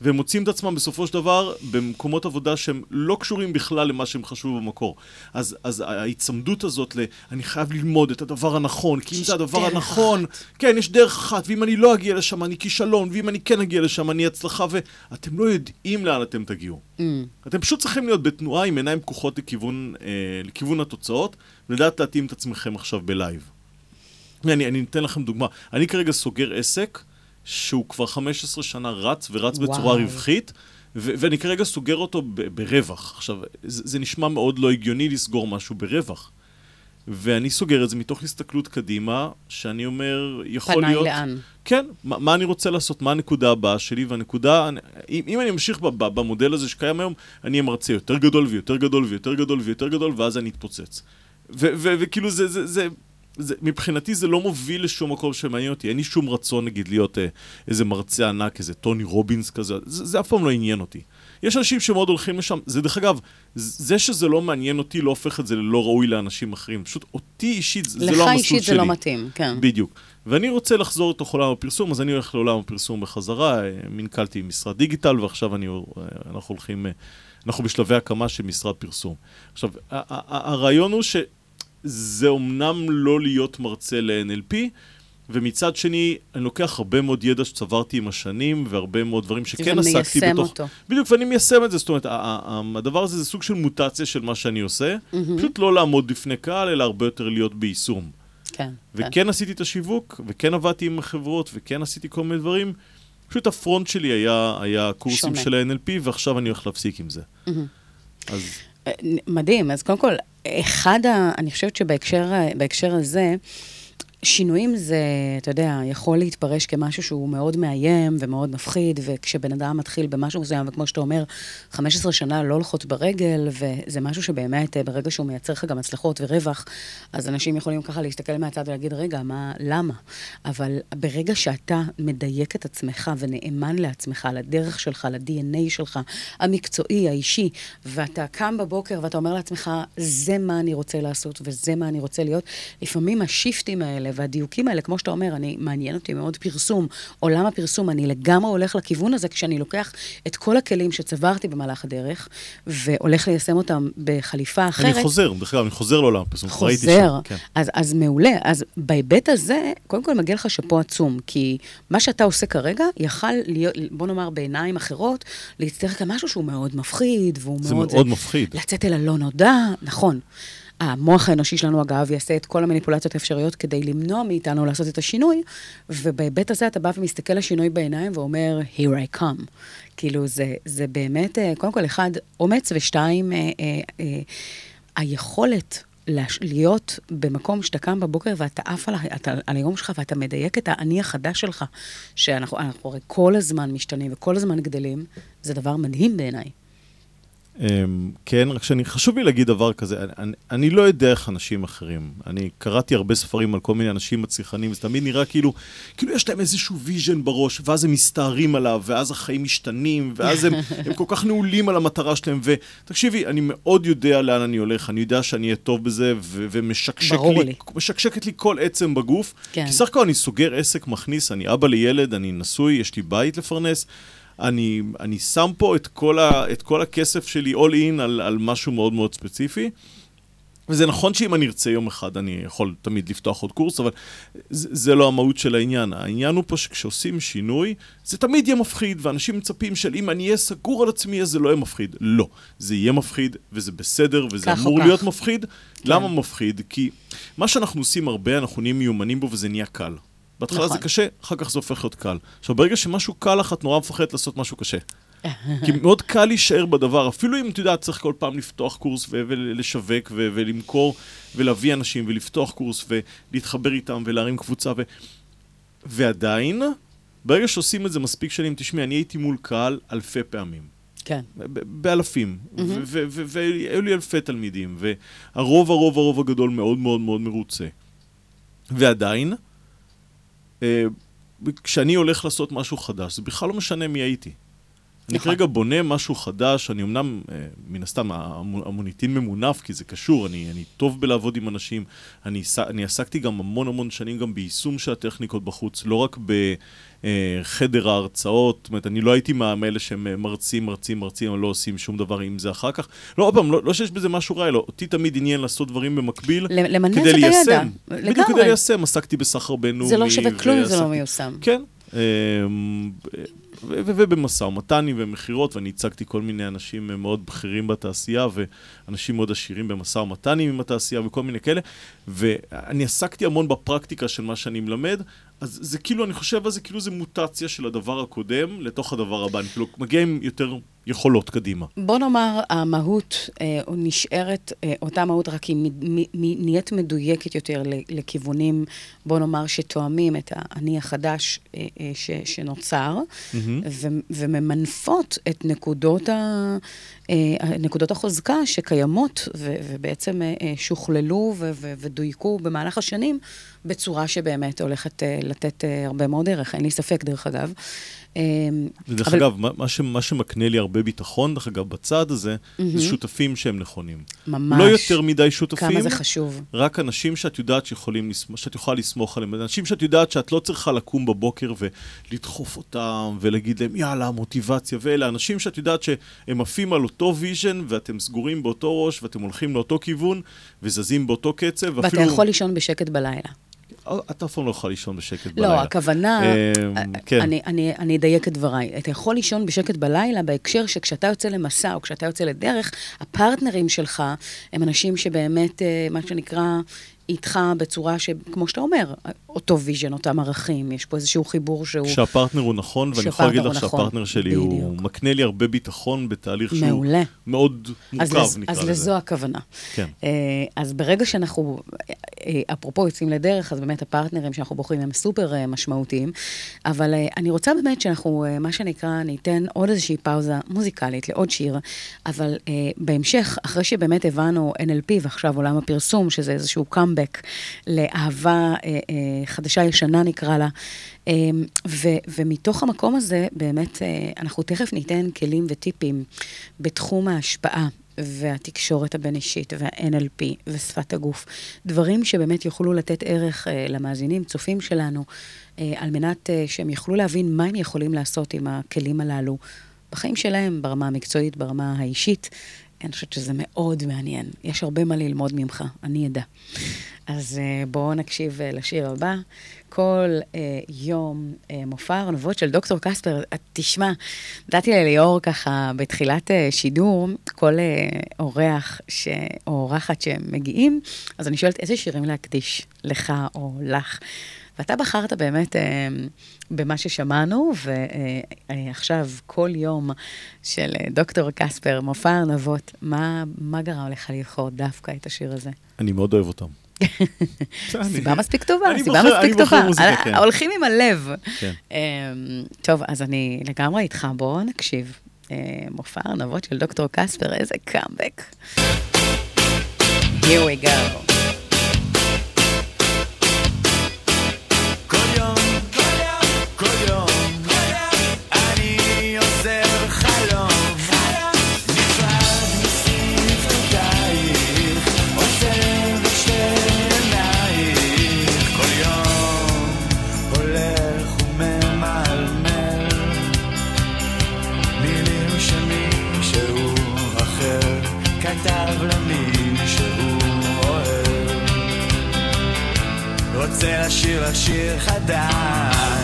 והם מוצאים את עצמם בסופו של דבר במקומות עבודה שהם לא קשורים בכלל למה שהם חשבו במקור. אז, אז ההיצמדות הזאת ל... אני חייב ללמוד את הדבר הנכון, כי אם זה הדבר דרך הנכון, כן, יש דרך אחת, ואם אני לא אגיע לשם אני כישלון, ואם אני כן אגיע לשם אני הצלחה, ואתם לא יודעים לאן אתם תגיעו. Mm. אתם פשוט צריכים להיות בתנועה עם עיניים פקוחות לכיוון, אה, לכיוון התוצאות, ולדעת להתאים את עצמכם עכשיו בלייב. אני, אני אתן לכם דוגמה. אני כרגע סוגר עסק שהוא כבר 15 שנה רץ ורץ וואו. בצורה רווחית, ו- ואני כרגע סוגר אותו ב- ברווח. עכשיו, זה, זה נשמע מאוד לא הגיוני לסגור משהו ברווח. ואני סוגר את זה מתוך הסתכלות קדימה, שאני אומר, יכול פניי להיות... לאן? כן, מה, מה אני רוצה לעשות, מה הנקודה הבאה שלי, והנקודה, אני- אם, אם אני אמשיך ב- ב- במודל הזה שקיים היום, אני אהיה מרצה יותר גדול ויותר גדול ויותר גדול ויותר גדול, ואז אני אתפוצץ. וכאילו זה, זה, זה, זה, מבחינתי זה לא מוביל לשום מקום שמעניין אותי, אין לי שום רצון נגיד להיות אה, איזה מרצה ענק, איזה טוני רובינס כזה, זה, זה אף פעם לא עניין אותי. יש אנשים שמאוד הולכים לשם, זה דרך אגב, זה שזה לא מעניין אותי לא הופך את זה ללא ראוי לאנשים אחרים, פשוט אותי אישית זה, זה לא לך המסלול אישית שלי. זה לא מתאים, כן. בדיוק. ואני רוצה לחזור לתוך עולם הפרסום, אז אני הולך לעולם הפרסום בחזרה, אה, מנכ"לתי משרד דיגיטל, ועכשיו אני, אה, אנחנו הולכים, אנחנו בשלבי הקמה של משרד פרסום. עכשיו, הרעיון הוא שזה אומנם לא להיות מרצה ל-NLP, ומצד שני, אני לוקח הרבה מאוד ידע שצברתי עם השנים, והרבה מאוד דברים שכן עסקתי ומיישם בתוך... אותו. בדיוק, ואני מיישם את זה, זאת אומרת, הדבר הזה זה סוג של מוטציה של מה שאני עושה, פשוט לא לעמוד בפני קהל, אלא הרבה יותר להיות ביישום. כן. כן. וכן עשיתי את השיווק, וכן עבדתי עם החברות, וכן עשיתי כל מיני דברים. פשוט הפרונט שלי היה, היה קורסים שונה. של ה-NLP, ועכשיו אני הולך להפסיק עם זה. אז אה, מדהים. אז קודם כל, אחד ה... אני חושבת שבהקשר הזה, שינויים זה, אתה יודע, יכול להתפרש כמשהו שהוא מאוד מאיים ומאוד מפחיד, וכשבן אדם מתחיל במשהו מסוים, וכמו שאתה אומר, 15 שנה לא הולכות ברגל, וזה משהו שבאמת, אה, ברגע שהוא מייצר לך גם הצלחות ורווח, אז אנשים יכולים ככה להסתכל מהצד ולהגיד, רגע, מה, למה? אבל ברגע שאתה מדייק את עצמך ונאמן לעצמך, לדרך שלך, ל-DNA שלך, המקצועי, האישי, ואתה קם בבוקר ואתה אומר לעצמך, זה מה אני רוצה לעשות וזה מה אני רוצה להיות, לפעמים השיפטים האלה והדיוקים האלה, כמו שאתה אומר, אני, מעניין אותי מאוד פרסום, עולם הפרסום, אני לגמרי הולך לכיוון הזה כשאני לוקח את כל הכלים שצברתי במהלך הדרך, והולך ליישם אותם בחליפה אחרת. אני חוזר, דרך אגב, אני חוזר לעולם הפרסום, חוזר. כן. אז, אז מעולה. אז בהיבט הזה, קודם כל מגיע לך שאפו עצום, כי מה שאתה עושה כרגע, יכל להיות, בוא נאמר בעיניים אחרות, להצטרך כמשהו שהוא מאוד מפחיד, והוא זה מאוד... מאוד מפחיד. לצאת אל הלא נודע, נכון. המוח האנושי שלנו, אגב, יעשה את כל המניפולציות האפשריות כדי למנוע מאיתנו לעשות את השינוי, ובהיבט הזה אתה בא ומסתכל לשינוי בעיניים ואומר, here I come. כאילו, זה, זה באמת, אה, קודם כל, אחד, אומץ, ושתיים, אה, אה, היכולת להיות במקום שאתה קם בבוקר ואתה עף על, על היום שלך ואתה מדייק את האני החדש שלך, שאנחנו אנחנו הרי כל הזמן משתנים וכל הזמן גדלים, זה דבר מדהים בעיניי. אמ, כן, רק שאני, חשוב לי להגיד דבר כזה, אני, אני, לא יודע איך אנשים אחרים. אני קראתי הרבה ספרים על כל מיני אנשים מצליחנים, זה תמיד נראה כאילו, כאילו יש להם איזשהו vision בראש, ואז הם מסתערים עליו, ואז החיים משתנים, ואז הם, *laughs* הם כל כך נעולים על המטרה שלהם, ותקשיבי, אני מאוד יודע לאן אני הולך, אני יודע שאני אהיה טוב בזה, ו- ומשקשק לי, לי. משקשקת לי כל עצם בגוף, כן. כי סך הכל אני סוגר עסק, מכניס, אני אבא לילד, אני נשוי, יש לי בית לפרנס. אני, אני שם פה את כל, ה, את כל הכסף שלי all in על, על משהו מאוד מאוד ספציפי. וזה נכון שאם אני ארצה יום אחד, אני יכול תמיד לפתוח עוד קורס, אבל זה, זה לא המהות של העניין. העניין הוא פה שכשעושים שינוי, זה תמיד יהיה מפחיד, ואנשים מצפים של אם אני אהיה סגור על עצמי, אז זה לא יהיה מפחיד. לא. זה יהיה מפחיד, וזה בסדר, וזה אמור כך. להיות מפחיד. כן. למה מפחיד? כי מה שאנחנו עושים הרבה, אנחנו נהיים מיומנים בו, וזה נהיה קל. בהתחלה נכון. זה קשה, אחר כך זה הופך להיות קל. עכשיו, ברגע שמשהו קל לך, את נורא מפחדת לעשות משהו קשה. *laughs* כי מאוד קל להישאר בדבר, אפילו אם, את יודעת, צריך כל פעם לפתוח קורס ו- ולשווק ו- ולמכור ולהביא אנשים ולפתוח קורס ולהתחבר איתם ולהרים קבוצה ו... ועדיין, ברגע שעושים את זה מספיק שנים, תשמעי, אני הייתי מול קהל אלפי פעמים. כן. באלפים, ו- ו- ו- והיו לי אלפי תלמידים, והרוב, הרוב, הרוב הגדול מאוד מאוד מאוד מרוצה. ועדיין, כשאני הולך לעשות משהו חדש, זה בכלל לא משנה מי הייתי. אני נכון. כרגע בונה משהו חדש, אני אמנם, אה, מן הסתם, המו- המוניטין ממונף, כי זה קשור, אני, אני טוב בלעבוד עם אנשים, אני, אני עסקתי גם המון המון שנים גם ביישום של הטכניקות בחוץ, לא רק בחדר ההרצאות, זאת אומרת, אני לא הייתי מאלה שהם אה, מרצים, מרצים, מרצים, אבל לא עושים שום דבר עם זה אחר כך. לא, עוד פעם, לא, לא שיש בזה משהו רע, אלא אותי תמיד עניין לעשות דברים במקביל, ל- למנף כדי את הידע. ליישם. בדיוק לגמרי. כדי ליישם, עסקתי בסחר בינלאומי. זה לא שווה כלום זה לא מיושם. כן. ובמשא ומתנים ומכירות, ואני הצגתי כל מיני אנשים מאוד בכירים בתעשייה, ואנשים מאוד עשירים במשא ומתנים עם התעשייה וכל מיני כאלה, ואני עסקתי המון בפרקטיקה של מה שאני מלמד, אז זה כאילו, אני חושב על זה כאילו זה מוטציה של הדבר הקודם לתוך הדבר הבא, אני כאילו מגיע עם יותר יכולות קדימה. בוא נאמר, המהות אה, נשארת אה, אותה מהות, רק היא מ- מ- מ- נהיית מדויקת יותר לכיוונים, בוא נאמר, שתואמים את האני החדש אה, אה, ש- שנוצר, ו- וממנפות את נקודות, ה- אה, נקודות החוזקה שקיימות ו- ובעצם אה, אה, שוכללו ו- ו- ודויקו במהלך השנים בצורה שבאמת הולכת אה, לתת אה, הרבה מאוד ערך, אין לי ספק, דרך אגב. אה, ודרך אבל- אגב, מה, ש, מה שמקנה לי הרבה ביטחון, דרך אגב, בצד הזה, זה שותפים שהם נכונים. ממש. לא יותר מדי שותפים. כמה זה חשוב. רק אנשים שאת יודעת שיכולים, שאת יכולה לסמוך עליהם. אנשים שאת יודעת שאת לא צריכה לקום בבוקר ולדחוף אותם ולהגיד להם, יאללה, מוטיבציה ואלה. אנשים שאת יודעת שהם עפים על אותו vision ואתם סגורים באותו ראש ואתם הולכים לאותו כיוון וזזים באותו קצב. ואתה ואפילו- יכול לישון בשקט בלילה. אתה אף פעם לא יכול לישון בשקט לא, בלילה. הכוונה, אמ, כן. אני, אני, אני אדייק את דבריי. אתה יכול לישון בשקט בלילה בהקשר שכשאתה יוצא למסע או כשאתה יוצא לדרך, הפרטנרים שלך הם אנשים שבאמת, אה, מה שנקרא, איתך בצורה שכמו שאתה אומר, אותו vision, אותם ערכים, יש פה איזשהו חיבור שהוא כשהפרטנר הוא נכון, ואני יכול להגיד שהפרטנר לך הוא נכון, שהפרטנר שלי הוא בדיוק. מקנה לי הרבה ביטחון בתהליך שהוא מעולה. מאוד אז, מורכב, לז, נקרא אז לזה. לזו הכוונה. כן. אה, אז ברגע שאנחנו, אה, אה, אפרופו יוצאים לדרך, אז באמת הפרטנרים שאנחנו בוחרים הם סופר משמעותיים, אבל אני רוצה באמת שאנחנו, מה שנקרא, ניתן עוד איזושהי פאוזה מוזיקלית לעוד שיר, אבל בהמשך, אחרי שבאמת הבנו NLP ועכשיו עולם הפרסום, שזה איזשהו קאמבק לאהבה אה, אה, חדשה-ישנה נקרא לה, אה, ו, ומתוך המקום הזה, באמת, אה, אנחנו תכף ניתן כלים וטיפים בתחום ההשפעה. והתקשורת הבין-אישית, וה-NLP, ושפת הגוף. דברים שבאמת יוכלו לתת ערך אה, למאזינים, צופים שלנו, אה, על מנת אה, שהם יוכלו להבין מה הם יכולים לעשות עם הכלים הללו בחיים שלהם, ברמה המקצועית, ברמה האישית. אני חושבת שזה מאוד מעניין. יש הרבה מה ללמוד ממך, אני אדע. אז אה, בואו נקשיב אה, לשיר הבא. כל אה, יום אה, מופע ארנבות של דוקטור קספר. תשמע, נתתי לליאור ככה בתחילת אה, שידור, כל אה, אורח ש... או אורחת שמגיעים, אז אני שואלת איזה שירים להקדיש לך או לך. ואתה בחרת באמת אה, במה ששמענו, ועכשיו כל יום של אה, דוקטור קספר, מופע ארנבות, מה, מה גרם לך לבחור דווקא את השיר הזה? אני מאוד אוהב אותם. *laughs* סיבה מספיק טובה, סיבה מספיק טובה. אה, כן. הולכים עם הלב. כן. אמ, טוב, אז אני לגמרי איתך, בואו נקשיב. אה, מופע ארנבות של דוקטור קספר, איזה קאמבק. Here we go. רוצה לשיר לך שיר חדש,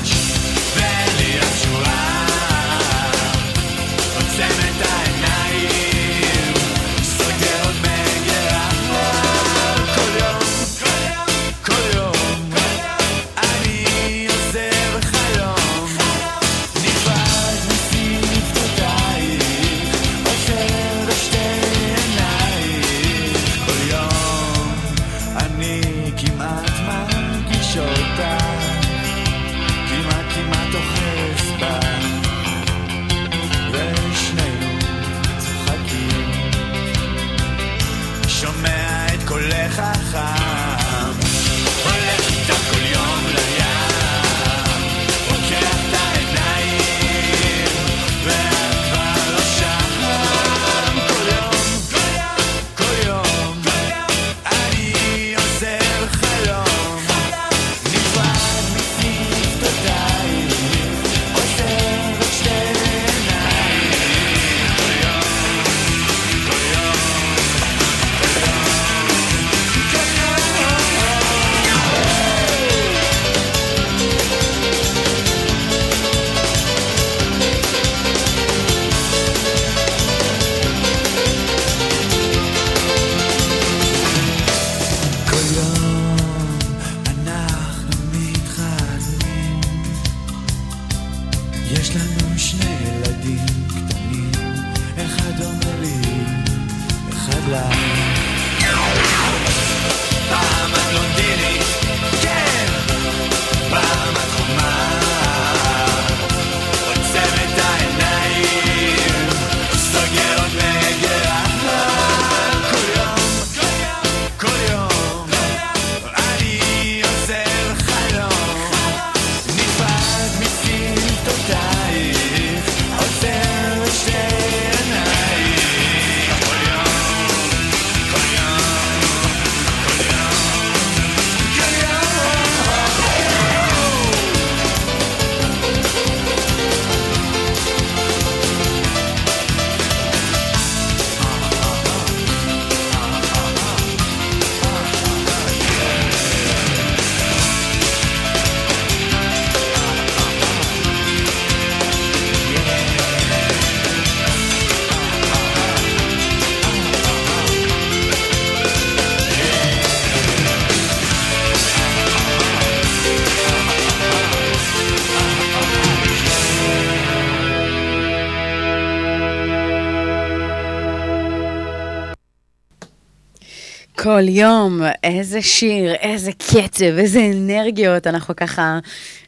כל יום, איזה שיר, איזה קצב, איזה אנרגיות, אנחנו ככה,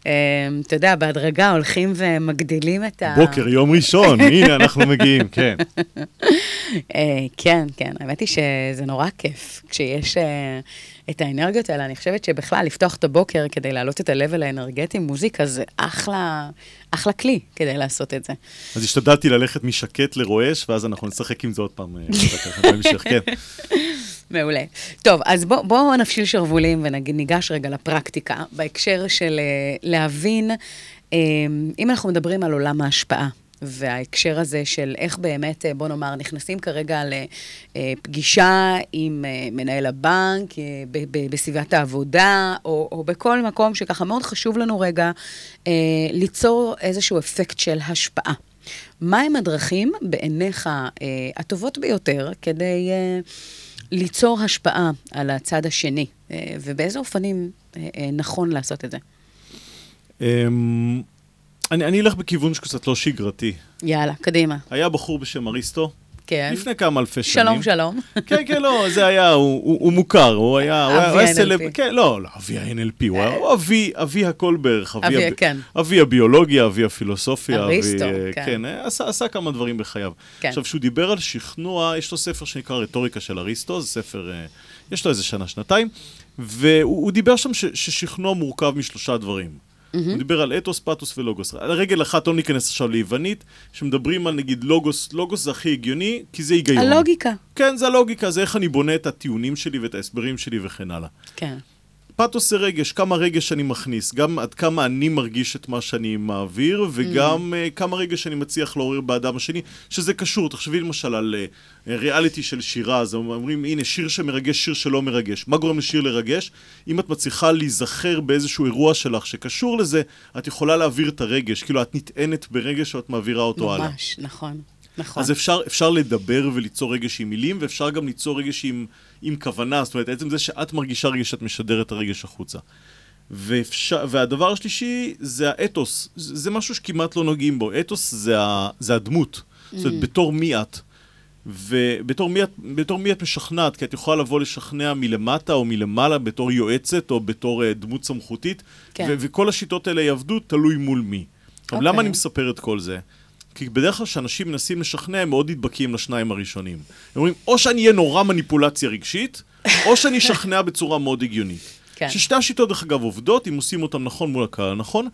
אה, אתה יודע, בהדרגה הולכים ומגדילים את ה... בוקר, יום ראשון, *laughs* הנה אנחנו מגיעים, כן. אה, כן, כן, האמת היא שזה נורא כיף כשיש אה, את האנרגיות האלה. אני חושבת שבכלל, לפתוח את הבוקר כדי להעלות את ה-level האנרגטי, מוזיקה זה אחלה, אחלה כלי כדי לעשות את זה. אז השתדלתי ללכת משקט לרועש, ואז אנחנו נשחק עם זה עוד פעם. אה, בהמשך, כן. *laughs* מעולה. טוב, אז בואו בוא נפשיל שרוולים וניגש רגע לפרקטיקה, בהקשר של אה, להבין, אה, אם אנחנו מדברים על עולם ההשפעה, וההקשר הזה של איך באמת, אה, בוא נאמר, נכנסים כרגע לפגישה עם מנהל הבנק, בסביבת העבודה, או, או בכל מקום שככה מאוד חשוב לנו רגע ליצור איזשהו אפקט של השפעה. מהם הדרכים בעיניך הטובות ביותר כדי ליצור השפעה על הצד השני, אה, ובאיזה אופנים אה, אה, נכון לעשות את זה? אמ, אני אני אלך בכיוון שקצת לא שגרתי. יאללה, קדימה. היה בחור בשם אריסטו, כן. לפני כמה אלפי שנים. שלום, שלום. *laughs* כן, כן, לא, זה היה, הוא, הוא, הוא מוכר, הוא היה, אבי היה סלב, ה-NLP. כן, לא, לא, אבי ה-NLP, הוא היה, הוא אבי, אבי הכל בערך, אבי, אבי, כן. אבי הביולוגיה, אבי הפילוסופיה, אריסטו, אבי, אה, כן. כן, אה, עשה, עשה כמה דברים בחייו. כן. עכשיו, כשהוא דיבר על שכנוע, יש לו ספר שנקרא רטוריקה של אריסטו, זה ספר, אה, יש לו איזה שנה, שנתיים, והוא הוא דיבר שם ש, ששכנוע מורכב משלושה דברים. הוא דיבר על אתוס, פתוס ולוגוס. על רגל אחת, לא ניכנס עכשיו ליוונית, שמדברים על נגיד לוגוס, לוגוס זה הכי הגיוני, כי זה היגיון. הלוגיקה. כן, זה הלוגיקה, זה איך אני בונה את הטיעונים שלי ואת ההסברים שלי וכן הלאה. כן. פתוס זה רגש, כמה רגש אני מכניס, גם עד כמה אני מרגיש את מה שאני מעביר, וגם mm. uh, כמה רגש אני מצליח לעורר באדם השני, שזה קשור. תחשבי למשל על uh, ריאליטי של שירה, אז אומרים, הנה, שיר שמרגש, שיר שלא מרגש. מה גורם לשיר לרגש? אם את מצליחה להיזכר באיזשהו אירוע שלך שקשור לזה, את יכולה להעביר את הרגש, כאילו את נטענת ברגש ואת מעבירה אותו הלאה. ממש, נכון. נכון. אז אפשר, אפשר לדבר וליצור רגש עם מילים, ואפשר גם ליצור רגש עם, עם כוונה. זאת אומרת, עצם זה שאת מרגישה רגש, את משדרת את הרגש החוצה. ואפשר, והדבר השלישי זה האתוס. זה, זה משהו שכמעט לא נוגעים בו. אתוס זה, ה, זה הדמות. Mm. זאת אומרת, בתור מי את. ובתור מי, את, בתור מי את משכנעת, כי את יכולה לבוא לשכנע מלמטה או מלמעלה בתור יועצת או בתור uh, דמות סמכותית, כן. וכל השיטות האלה יעבדו תלוי מול מי. אוקיי. למה אני מספר את כל זה? כי בדרך כלל כשאנשים מנסים לשכנע, הם מאוד נדבקים לשניים הראשונים. הם אומרים, או שאני אהיה נורא מניפולציה רגשית, או שאני אשכנע בצורה מאוד הגיונית. כן. ששתי השיטות, דרך אגב, עובדות, אם עושים אותן נכון מול הקהל הנכון.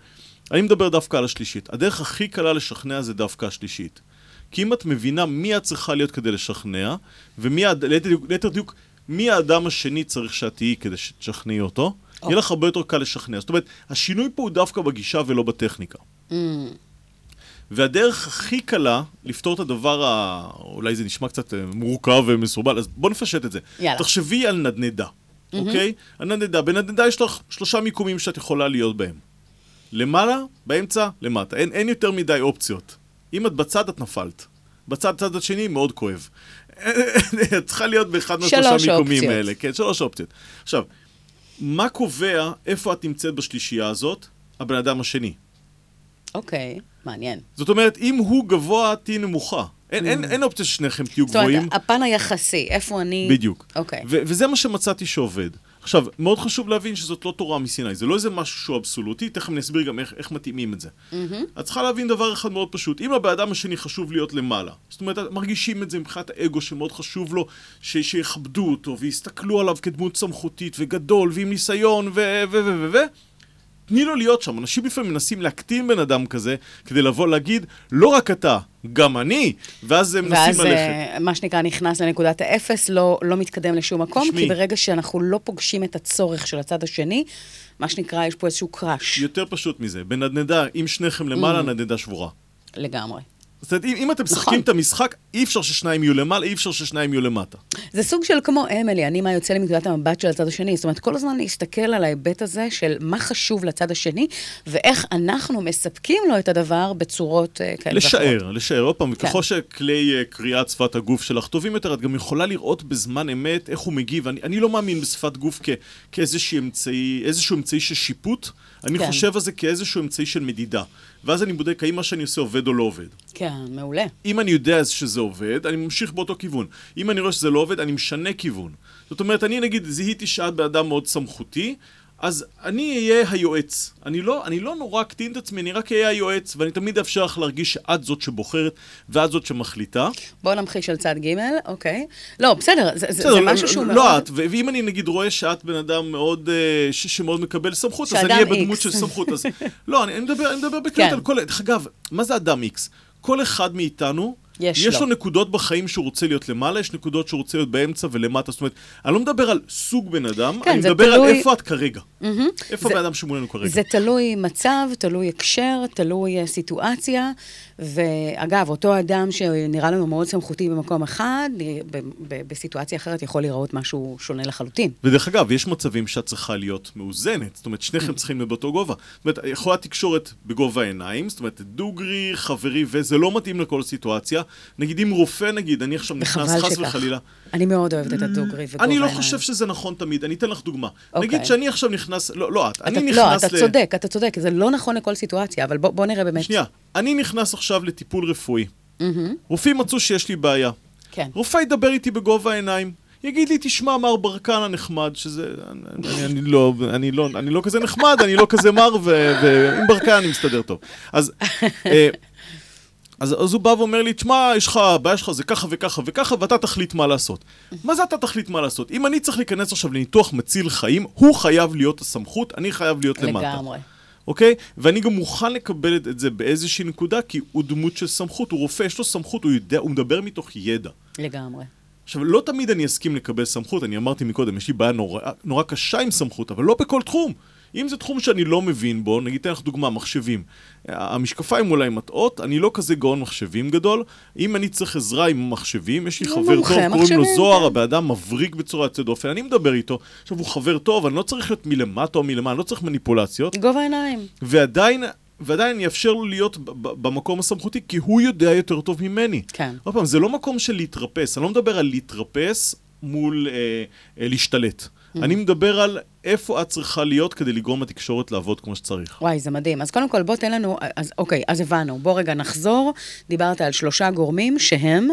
אני מדבר דווקא על השלישית. הדרך הכי קלה לשכנע זה דווקא השלישית. כי אם את מבינה מי את צריכה להיות כדי לשכנע, ומי, הד- ליתר דיוק- ליתר דיוק, מי האדם השני צריך שאת תהיי כדי שתשכנעי אותו, יהיה לך הרבה יותר קל לשכנע. זאת אומרת, השינוי פה הוא דווקא בגישה ולא בטכניקה. Mm, והדרך הכי קלה לפתור את הדבר, ה... אולי זה נשמע קצת אה, מורכב ומסורבל, אז בוא נפשט את זה. יאללה. תחשבי על נדנדה, אוקיי? הנדנדה, בנדנדה יש לך שלושה מיקומים שאת יכולה להיות בהם. למעלה, באמצע, למטה. אין, אין יותר מדי אופציות. אם את בצד, את נפלת. בצד, צד השני, מאוד כואב. *laughs* את צריכה להיות באחד מהשלושה שלוש מיקומים. האלה. כן, שלוש אופציות. עכשיו, מה קובע איפה את נמצאת בשלישייה הזאת? הבן אדם השני. אוקיי, מעניין. זאת אומרת, אם הוא גבוה, תהיי נמוכה. אין, אין, אין אופציה ששניכם תהיו זאת אומרת, גבוהים. הפן היחסי, איפה אני... בדיוק. אוקיי. ו- וזה מה שמצאתי שעובד. עכשיו, מאוד חשוב להבין שזאת לא תורה מסיני, זה לא איזה משהו שהוא אבסולוטי, תכף אני אסביר גם איך, איך מתאימים את זה. את צריכה להבין דבר אחד מאוד פשוט, אם הבן אדם השני חשוב להיות למעלה, זאת אומרת, מרגישים את זה מבחינת האגו שמאוד חשוב לו, ש- שיכבדו אותו ויסתכלו עליו כדמות סמכותית וגדול ועם ניסיון ו... ו... ו... ו... ו... תני לו להיות שם. אנשים לפעמים מנסים להקטין בן אדם כזה, כדי לבוא להגיד, לא רק אתה, גם אני, ואז הם מנסים ואז ללכת. אה, מה שנקרא נכנס לנקודת האפס, לא, לא מתקדם לשום מקום, תשמעי. כי ברגע שאנחנו לא פוגשים את הצורך של הצד השני, מה שנקרא, יש פה איזשהו קראש יותר פשוט מזה. בנדנדה, אם שניכם למעלה, נדנדה שבורה. לגמרי. זאת אומרת, אם, אם אתם משחקים נכון. את המשחק, אי אפשר ששניים יהיו למעלה, אי אפשר ששניים יהיו למטה. זה סוג של כמו אמילי, אני מה יוצא לי מנקודת המבט של הצד השני. זאת אומרת, כל הזמן להסתכל על ההיבט הזה של מה חשוב לצד השני, ואיך אנחנו מספקים לו את הדבר בצורות אה, כאלה ואחרות. לשער, לשער. עוד פעם, כן. ככל שכלי אה, קריאת שפת הגוף שלך טובים יותר, את גם יכולה לראות בזמן אמת איך הוא מגיב. אני, אני לא מאמין בשפת גוף כ, כאיזשהו אמצעי, אמצעי של שיפוט, אני כן. חושב על זה כאיזשהו אמצעי של מדידה. ואז אני בודק האם מה שאני עושה עובד או לא עובד. כן, מעולה. אם אני יודע שזה עובד, אני ממשיך באותו כיוון. אם אני רואה שזה לא עובד, אני משנה כיוון. זאת אומרת, אני נגיד זיהיתי שאת בן אדם מאוד סמכותי, אז אני אהיה היועץ. אני לא, אני לא נורא אקטין את עצמי, אני רק אהיה היועץ, ואני תמיד אאפשר לך להרגיש שאת זאת שבוחרת ואת זאת שמחליטה. בואו נמחיש על צד ג', אוקיי. לא, בסדר, זה, בסדר, זה לא- משהו שהוא לא מאוד... את, ו- ואם אני נגיד רואה שאת בן אדם מאוד, אה, ש- שמאוד מקבל סמכות, אז אני אהיה בדמות. של סמכות. אז... לא, אני, אני מדבר, אני מדבר בקלות כן. על כל... דרך אגב, מה זה אדם איקס? כל אחד מאיתנו, יש יש לו. לו נקודות בחיים שהוא רוצה להיות למעלה, יש נקודות שהוא רוצה להיות באמצע ולמטה. זאת אומרת, אני לא מדבר על סוג בן אדם, כן, אני מדבר על תלוי- איפה את כרגע. איפה זה- הבן אדם שמולנו כרגע. זה תלוי מצב, תלוי הקשר, תלוי אה, סיטואציה, ואגב, אותו אדם שנראה לנו מאוד סמכותי במקום אחד, נראה- ב- ב- בסיטואציה אחרת יכול להיראות משהו שונה לחלוטין. ודרך אגב, יש מצבים שאת צריכה להיות מאוזנת. זאת אומרת, שניכם צריכים להיות באותו גובה. זאת אומרת, יכולה תקשורת בגובה העיניים, זאת אומרת, דוגרי, חברי, וזה לא מתאים לכל סיטואציה. נגיד, אם רופא, נגיד, אני עכשיו נכנס, חס שכך. וחלילה. אני מאוד אוהבת את הדוגרי וגובה אני לא העיניים. חושב שזה נכון תמיד, אני אתן לך דוגמה. אוקיי. נגיד שאני עכשיו נכנס, לא, לא את, אתה, אני נכנס לא, אתה ל... צודק, אתה צודק, זה לא נכון לכל סיטואציה, אבל בוא, בוא נראה באמת. שנייה, אני נכנס עכשיו לטיפול רפואי. רופאים מצאו שיש לי בעיה. כן. רופא ידבר איתי בגובה העיניים. יגיד לי, תשמע, מר ברקן הנחמד, שזה... אני, אני, לא, אני, לא, אני לא כזה נחמד, אני לא כזה מר, ועם ברקן אני מסתדר טוב. אז, אה, אז, אז הוא בא ואומר לי, תשמע, יש לך, הבעיה שלך זה ככה וככה וככה, ואתה תחליט מה לעשות. מה זה אתה תחליט מה לעשות? אם אני צריך להיכנס עכשיו לניתוח מציל חיים, הוא חייב להיות הסמכות, אני חייב להיות למטה. לגמרי. אוקיי? ואני גם מוכן לקבל את את זה באיזושהי נקודה, כי הוא דמות של סמכות, הוא רופא, יש לו סמכות, הוא יודע, הוא מדבר מתוך ידע. לגמרי. עכשיו, לא תמיד אני אסכים לקבל סמכות, אני אמרתי מקודם, יש לי בעיה נורא, נורא קשה עם סמכות, אבל לא בכל תחום. אם זה תחום שאני לא מבין בו, נגיד אתן לך דוגמה, מחשבים. המשקפיים אולי מטעות, אני לא כזה גאון מחשבים גדול. אם אני צריך עזרה עם מחשבים, יש לי לא חבר טוב, קוראים לו מחשבים, זוהר, כן. הבן אדם מבריק בצורה יוצאת דופן, אני מדבר איתו. עכשיו, הוא חבר טוב, אני לא צריך להיות מלמטה או מלמעלה, אני לא צריך מניפולציות. גובה העיניים. ועדיין, ועדיין אני אאפשר לו להיות במקום הסמכותי, כי הוא יודע יותר טוב ממני. כן. עוד פעם, זה לא מקום של להתרפס, אני לא מדבר על להתרפס מול אה, אה, להשתלט. Mm. אני מדבר על איפה את צריכה להיות כדי לגרום לתקשורת לעבוד כמו שצריך. וואי, זה מדהים. אז קודם כל, בוא תן לנו, אז אוקיי, אז הבנו. בוא רגע נחזור. דיברת על שלושה גורמים שהם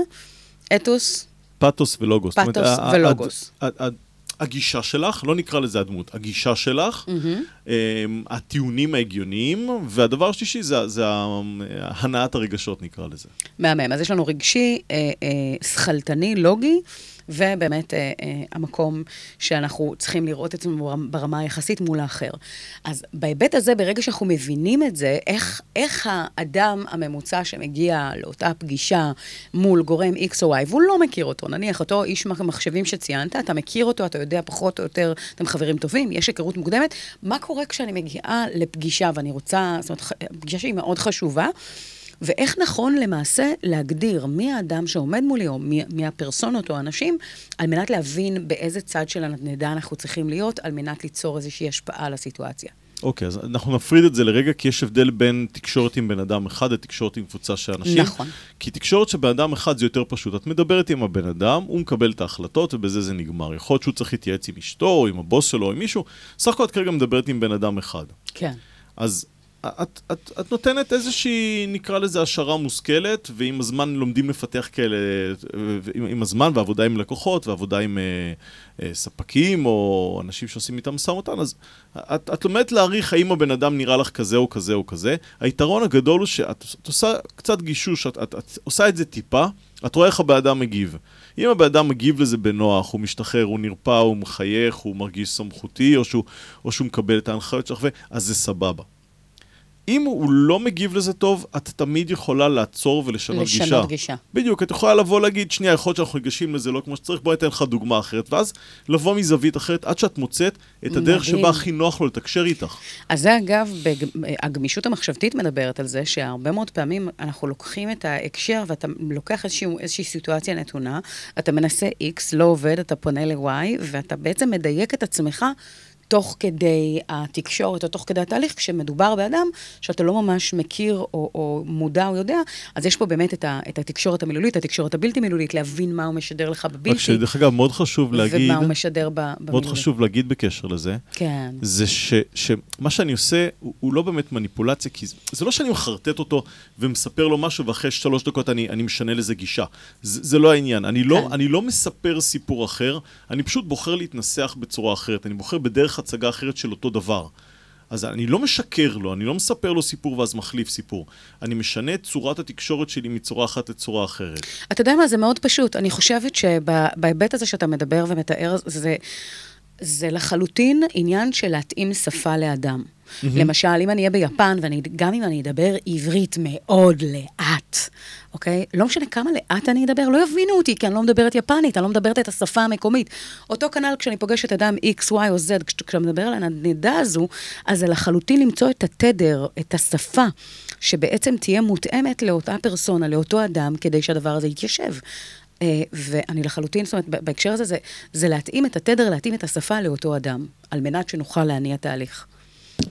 אתוס, פתוס ולוגוס. אומרת, פתוס ה- ולוגוס. הד- הד- הגישה שלך, לא נקרא לזה הדמות, הגישה שלך, אמ, הטיעונים ההגיוניים, והדבר השלישי זה, זה הנעת הרגשות, נקרא לזה. מהמם. אז יש לנו רגשי, אה, אה, שכלתני, לוגי, ובאמת אה, אה, המקום שאנחנו צריכים לראות את עצמנו ברמ- ברמה היחסית מול האחר. אז בהיבט הזה, ברגע שאנחנו מבינים את זה, איך, איך האדם הממוצע שמגיע לאותה פגישה מול גורם X או Y, והוא לא מכיר אותו, נניח אותו איש מחשבים שציינת, אתה מכיר אותו, אתה יודע פחות או יותר, אתם חברים טובים, יש היכרות מוקדמת, מה קורה כשאני מגיעה לפגישה ואני רוצה, זאת אומרת, פגישה שהיא מאוד חשובה, ואיך נכון למעשה להגדיר מי האדם שעומד מולי, או מי, מי הפרסונות או האנשים, על מנת להבין באיזה צד של הנדנדה אנחנו צריכים להיות, על מנת ליצור איזושהי השפעה על הסיטואציה. אוקיי, אז אנחנו נפריד את זה לרגע, כי יש הבדל בין תקשורת עם בן אדם אחד לתקשורת עם קבוצה של אנשים. נכון. כי תקשורת של בן אדם אחד זה יותר פשוט. את מדברת עם הבן אדם, הוא מקבל את ההחלטות, ובזה זה נגמר. יכול להיות שהוא צריך להתייעץ עם אשתו, או עם הבוס שלו, או עם מישהו. סך הכל את כרגע מדברת עם בן אדם אחד. כן. אז את, את, את נותנת איזושהי, נקרא לזה, השערה מושכלת, ועם הזמן לומדים לפתח כאלה, עם, עם הזמן, ועבודה עם לקוחות, ועבודה עם אה, אה, ספקים, או אנשים שעושים איתם משא ומתן, אז את, את לומדת להעריך האם הבן אדם נראה לך כזה או כזה או כזה. היתרון הגדול הוא שאת את עושה קצת גישוש, את, את, את עושה את זה טיפה, את רואה איך הבן אדם מגיב. אם הבן אדם מגיב לזה בנוח, הוא משתחרר, הוא נרפא, הוא מחייך, הוא מרגיש סמכותי, או שהוא, או שהוא מקבל את ההנחיות שלך, אז זה סבבה. אם הוא לא מגיב לזה טוב, את תמיד יכולה לעצור ולשנות גישה. לשנות גישה. בדיוק, את יכולה לבוא להגיד, שנייה, יכול להיות שאנחנו ניגשים לזה לא כמו שצריך, בואי אתן לך דוגמה אחרת, ואז לבוא מזווית אחרת עד שאת מוצאת את הדרך מדהים. שבה הכי נוח לו לתקשר איתך. אז זה אגב, בג... הגמישות המחשבתית מדברת על זה, שהרבה מאוד פעמים אנחנו לוקחים את ההקשר ואתה לוקח איזשהו, איזושהי סיטואציה נתונה, אתה מנסה X, לא עובד, אתה פונה ל-Y, ואתה בעצם מדייק את עצמך. תוך כדי התקשורת או תוך כדי התהליך, כשמדובר באדם שאתה לא ממש מכיר או, או מודע או יודע, אז יש פה באמת את, ה, את התקשורת המילולית, התקשורת הבלתי מילולית, להבין מה הוא משדר לך רק בבלתי, שדרך אגב, מאוד חשוב להגיד, ומה הוא משדר במילולית. מאוד חשוב להגיד בקשר לזה, כן. זה ש, שמה שאני עושה הוא, הוא לא באמת מניפולציה, כי זה, זה לא שאני מחרטט אותו ומספר לו משהו ואחרי שלוש דקות אני, אני משנה לזה גישה. זה, זה לא העניין. אני לא, כן. אני לא מספר סיפור אחר, אני פשוט בוחר להתנסח בצורה אחרת. אני בוחר בדרך הצגה אחרת של אותו דבר. אז אני לא משקר לו, אני לא מספר לו סיפור ואז מחליף סיפור. אני משנה את צורת התקשורת שלי מצורה אחת לצורה אחרת. אתה יודע מה, זה מאוד פשוט. אני חושבת שבהיבט הזה שאתה מדבר ומתאר, זה, זה לחלוטין עניין של להתאים שפה לאדם. Mm-hmm. למשל, אם אני אהיה ביפן, וגם אם אני אדבר עברית מאוד לאט, אוקיי? לא משנה כמה לאט אני אדבר, לא יבינו אותי, כי אני לא מדברת יפנית, אני לא מדברת את השפה המקומית. אותו כנ"ל כשאני פוגשת אדם X, Y או Z, כש- כשאתה מדבר על הנדנדה הזו, אז זה לחלוטין למצוא את התדר, את השפה, שבעצם תהיה מותאמת לאותה פרסונה, לאותו אדם, כדי שהדבר הזה יתיישב. אה, ואני לחלוטין, זאת אומרת, בהקשר הזה, זה, זה להתאים את התדר, להתאים את השפה לאותו אדם, על מנת שנוכל להניע תהליך.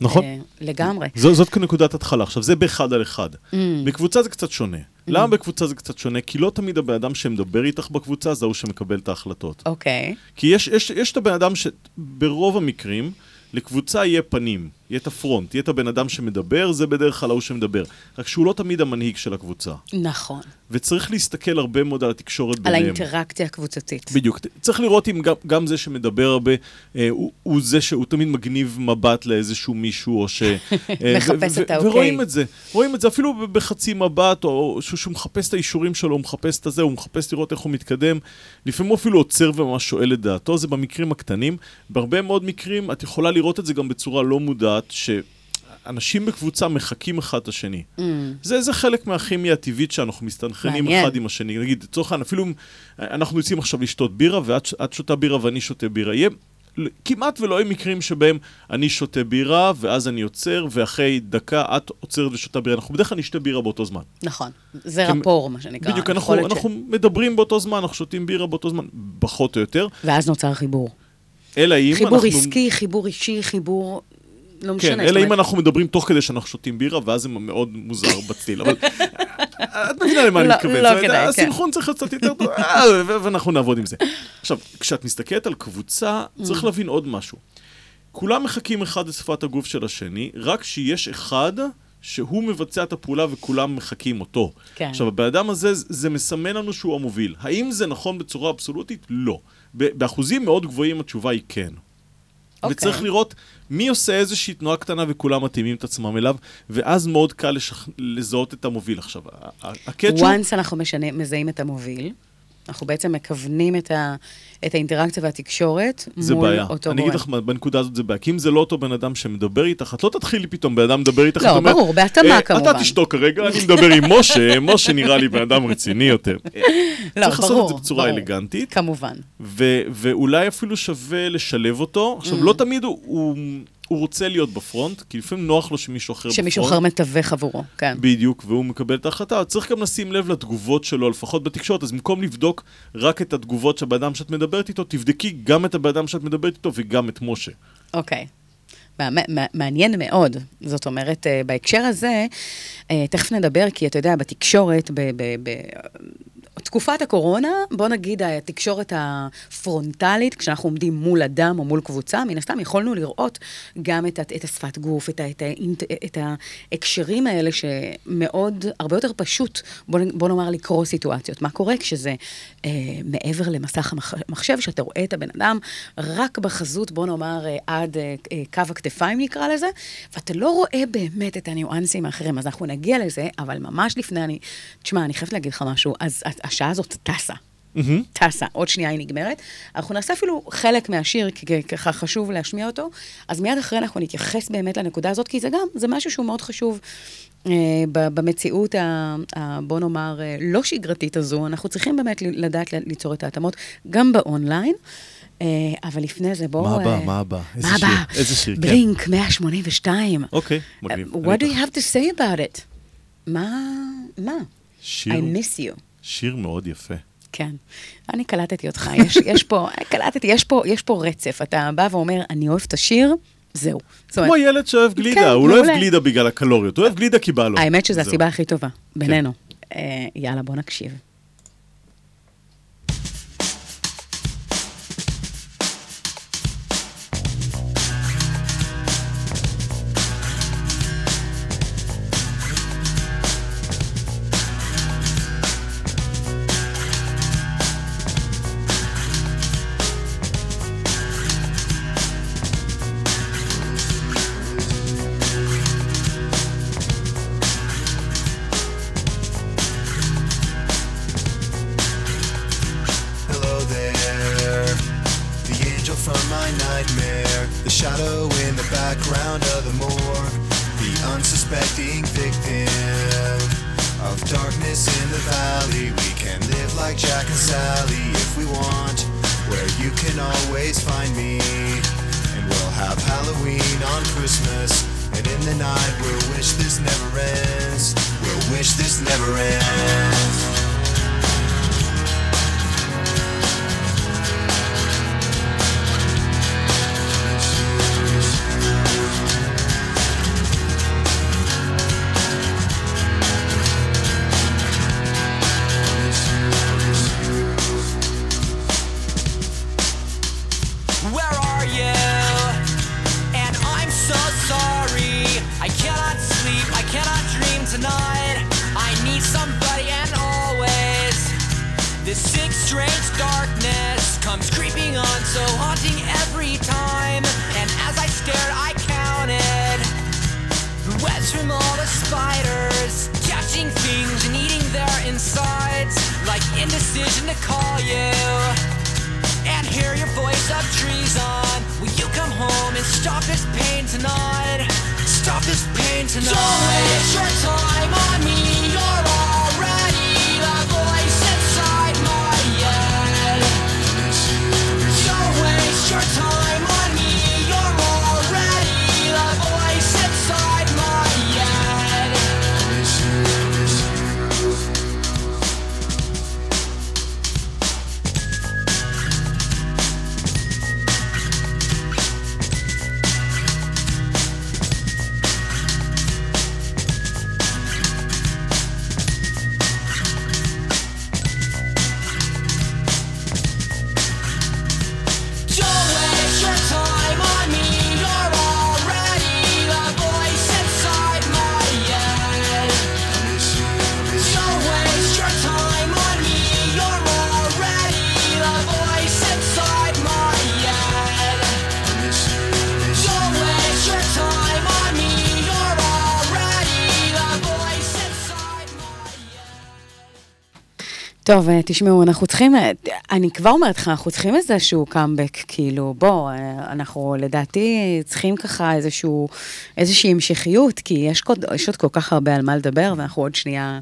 נכון? אה, לגמרי. זו, זאת כנקודת התחלה. עכשיו, זה באחד על אחד. Mm. בקבוצה זה קצת שונה. Mm. למה בקבוצה זה קצת שונה? כי לא תמיד הבן אדם שמדבר איתך בקבוצה זה ההוא שמקבל את ההחלטות. אוקיי. כי יש, יש, יש את הבן אדם שברוב המקרים, לקבוצה יהיה פנים, יהיה את הפרונט, יהיה את הבן אדם שמדבר, זה בדרך כלל ההוא שמדבר. רק שהוא לא תמיד המנהיג של הקבוצה. נכון. וצריך להסתכל הרבה מאוד על התקשורת על ביניהם. האינטראקציה הקבוצתית. בדיוק. צריך לראות אם גם, גם זה שמדבר הרבה, אה, הוא, הוא זה שהוא תמיד מגניב מבט לאיזשהו מישהו, או ש... *laughs* אה, מחפש את האוקיי. ורואים את זה. רואים את זה אפילו בחצי מבט, או שהוא, שהוא מחפש את האישורים שלו, הוא מחפש את הזה, הוא מחפש לראות איך הוא מתקדם. לפעמים הוא אפילו עוצר וממש שואל את דעתו, זה במקרים הקטנים. בהרבה מאוד מקרים את יכולה לראות את זה גם בצורה לא מודעת, ש... אנשים בקבוצה מחקים אחד את השני. זה, זה חלק מהכימיה הטבעית שאנחנו מסתנכרנים מעניין. אחד עם השני. נגיד, לצורך העניין, אפילו אנחנו יוצאים עכשיו לשתות בירה, ואת את שותה בירה ואני שותה בירה, יהיה... כמעט ולא יהיו מקרים שבהם אני שותה בירה, ואז אני עוצר, ואחרי דקה את עוצרת ושותה בירה. אנחנו בדרך כלל נשתה בירה באותו זמן. נכון. זה כי- רפור, מה שנקרא. בדיוק, אנחנו, ש- אנחנו מדברים באותו זמן, אנחנו שותים בירה באותו זמן, פחות או יותר. ואז נוצר חיבור. אלא אם חיבור אנחנו... עסקי, חיבור אישי, חיבור... לא משנה. כן, אלא אם אנחנו מדברים תוך כדי שאנחנו שותים בירה, ואז זה מאוד מוזר בצליל, אבל *laughs* את מבינה למה אני לא- מתכוון. לא כדאי, כן. הסינכרון צריך להיות קצת יותר טוב, אה, ו- ואנחנו נעבוד עם זה. עכשיו, כשאת מסתכלת על קבוצה, צריך Mm. להבין עוד משהו. כולם מחכים אחד לשפת הגוף של השני, רק שיש אחד שהוא מבצע את הפעולה וכולם מחקים אותו. כן. עכשיו, הבן אדם הזה, זה מסמן לנו שהוא המוביל. האם זה נכון בצורה אבסולוטית? לא. באחוזים מאוד גבוהים התשובה היא כן. אוקיי. וצריך לראות מי עושה איזושהי תנועה קטנה וכולם מתאימים את עצמם אליו, ואז מאוד קל לשכ... לזהות את המוביל. עכשיו, ה- ה- הקטש הוא... once אנחנו משנה, מזהים את המוביל, אנחנו בעצם מכוונים את, ה, את האינטראקציה והתקשורת זה מול בעיה. אותו אני גורם. אגיד לך, בנקודה הזאת זה בעיה. כי אם זה לא אותו בן אדם שמדבר איתך, את לא תתחילי פתאום, בן אדם מדבר איתך, לא, ברור, בהתאמה "אה, כמובן." אתה תשתוק כרגע, אני מדבר עם משה, *laughs* משה נראה לי בן אדם רציני יותר. *laughs* לא, צריך לעשות ברור, את זה בצורה ברור. אלגנטית. כמובן. ו- ואולי אפילו שווה לשלב אותו. עכשיו, Mm. לא תמיד הוא, הוא, הוא רוצה להיות בפרונט, כי לפעמים נוח לו שמישהו אחר בפרונט. שמישהו אחר מתווך עבורו, כן. בדיוק, והוא מקבל את ההחלטה. צריך גם לשים לב לתגובות שלו, לפחות בתקשורת. אז במקום לבדוק רק את התגובות של הבן אדם שאת מדברת איתו, תבדקי גם את הבן אדם שאת מדברת איתו וגם את משה. אוקיי. מעניין מאוד. זאת אומרת, אה, בהקשר הזה, אה, תכף נדבר, כי אתה יודע, בתקשורת, ב- ב- ב- תקופת הקורונה, בוא נגיד התקשורת הפרונטלית, כשאנחנו עומדים מול אדם או מול קבוצה, מן הסתם יכולנו לראות גם את, את השפת גוף, את, את, האינט- את ההקשרים האלה שמאוד, הרבה יותר פשוט, בוא, בוא נאמר, לקרוא סיטואציות. מה קורה כשזה אה, מעבר למסך המח- המחשב, שאתה רואה את הבן אדם רק בחזות, בוא נאמר, אה, עד אה, אה, קו הכתפיים נקרא לזה, ואתה לא רואה באמת את הניואנסים האחרים. אז אנחנו נגיע לזה, אבל ממש לפני, אני, תשמע, אני חייבת להגיד לך משהו, אז השעה הזאת טסה. טסה, עוד שנייה היא נגמרת. אנחנו נעשה אפילו חלק מהשיר, כי ככה חשוב להשמיע אותו, אז מיד אחרי אנחנו נתייחס באמת לנקודה הזאת, כי זה גם, זה משהו שהוא מאוד חשוב. אה, במציאות, ה, ה, בוא נאמר, אה, לא שגרתית הזו, אנחנו צריכים באמת לדעת ליצור את ההתאמות, גם באונליין. אה, אבל לפני זה בואו... מה הבא? אה, מה הבא? איזה מה שיר? איזה שיר? כן. בלינק 182. אוקיי, מגניב. Uh, אני What do you have to say about it? מה? מה? שיר, I miss you. שיר מאוד יפה. כן. אני קלטתי אותך, יש, יש פה, קלטתי, יש פה, יש פה רצף. אתה בא ואומר, אני אוהב את השיר, זהו. כמו ילד שאוהב גלידה, כן, הוא לא אוהב. גלידה בגלל הקלוריות, הוא אוהב גלידה כי בא לו. האמת שזו. הסיבה הכי טובה, בינינו. אה, יאללה, בוא נקשיב. Always find me. And we'll have Halloween on Christmas, and in the night we'll wish this never ends. We'll wish this never ends. טוב, אה, תשמעו, אנחנו צריכים, אה, אני כבר אומרת לך, אנחנו צריכים איזשהו קאמבק, כאילו, בוא, אה, אנחנו לדעתי צריכים ככה איזשהו, איזושהי המשכיות, כי יש, עוד- יש עוד כל כך הרבה על מה לדבר, ואנחנו עוד שנייה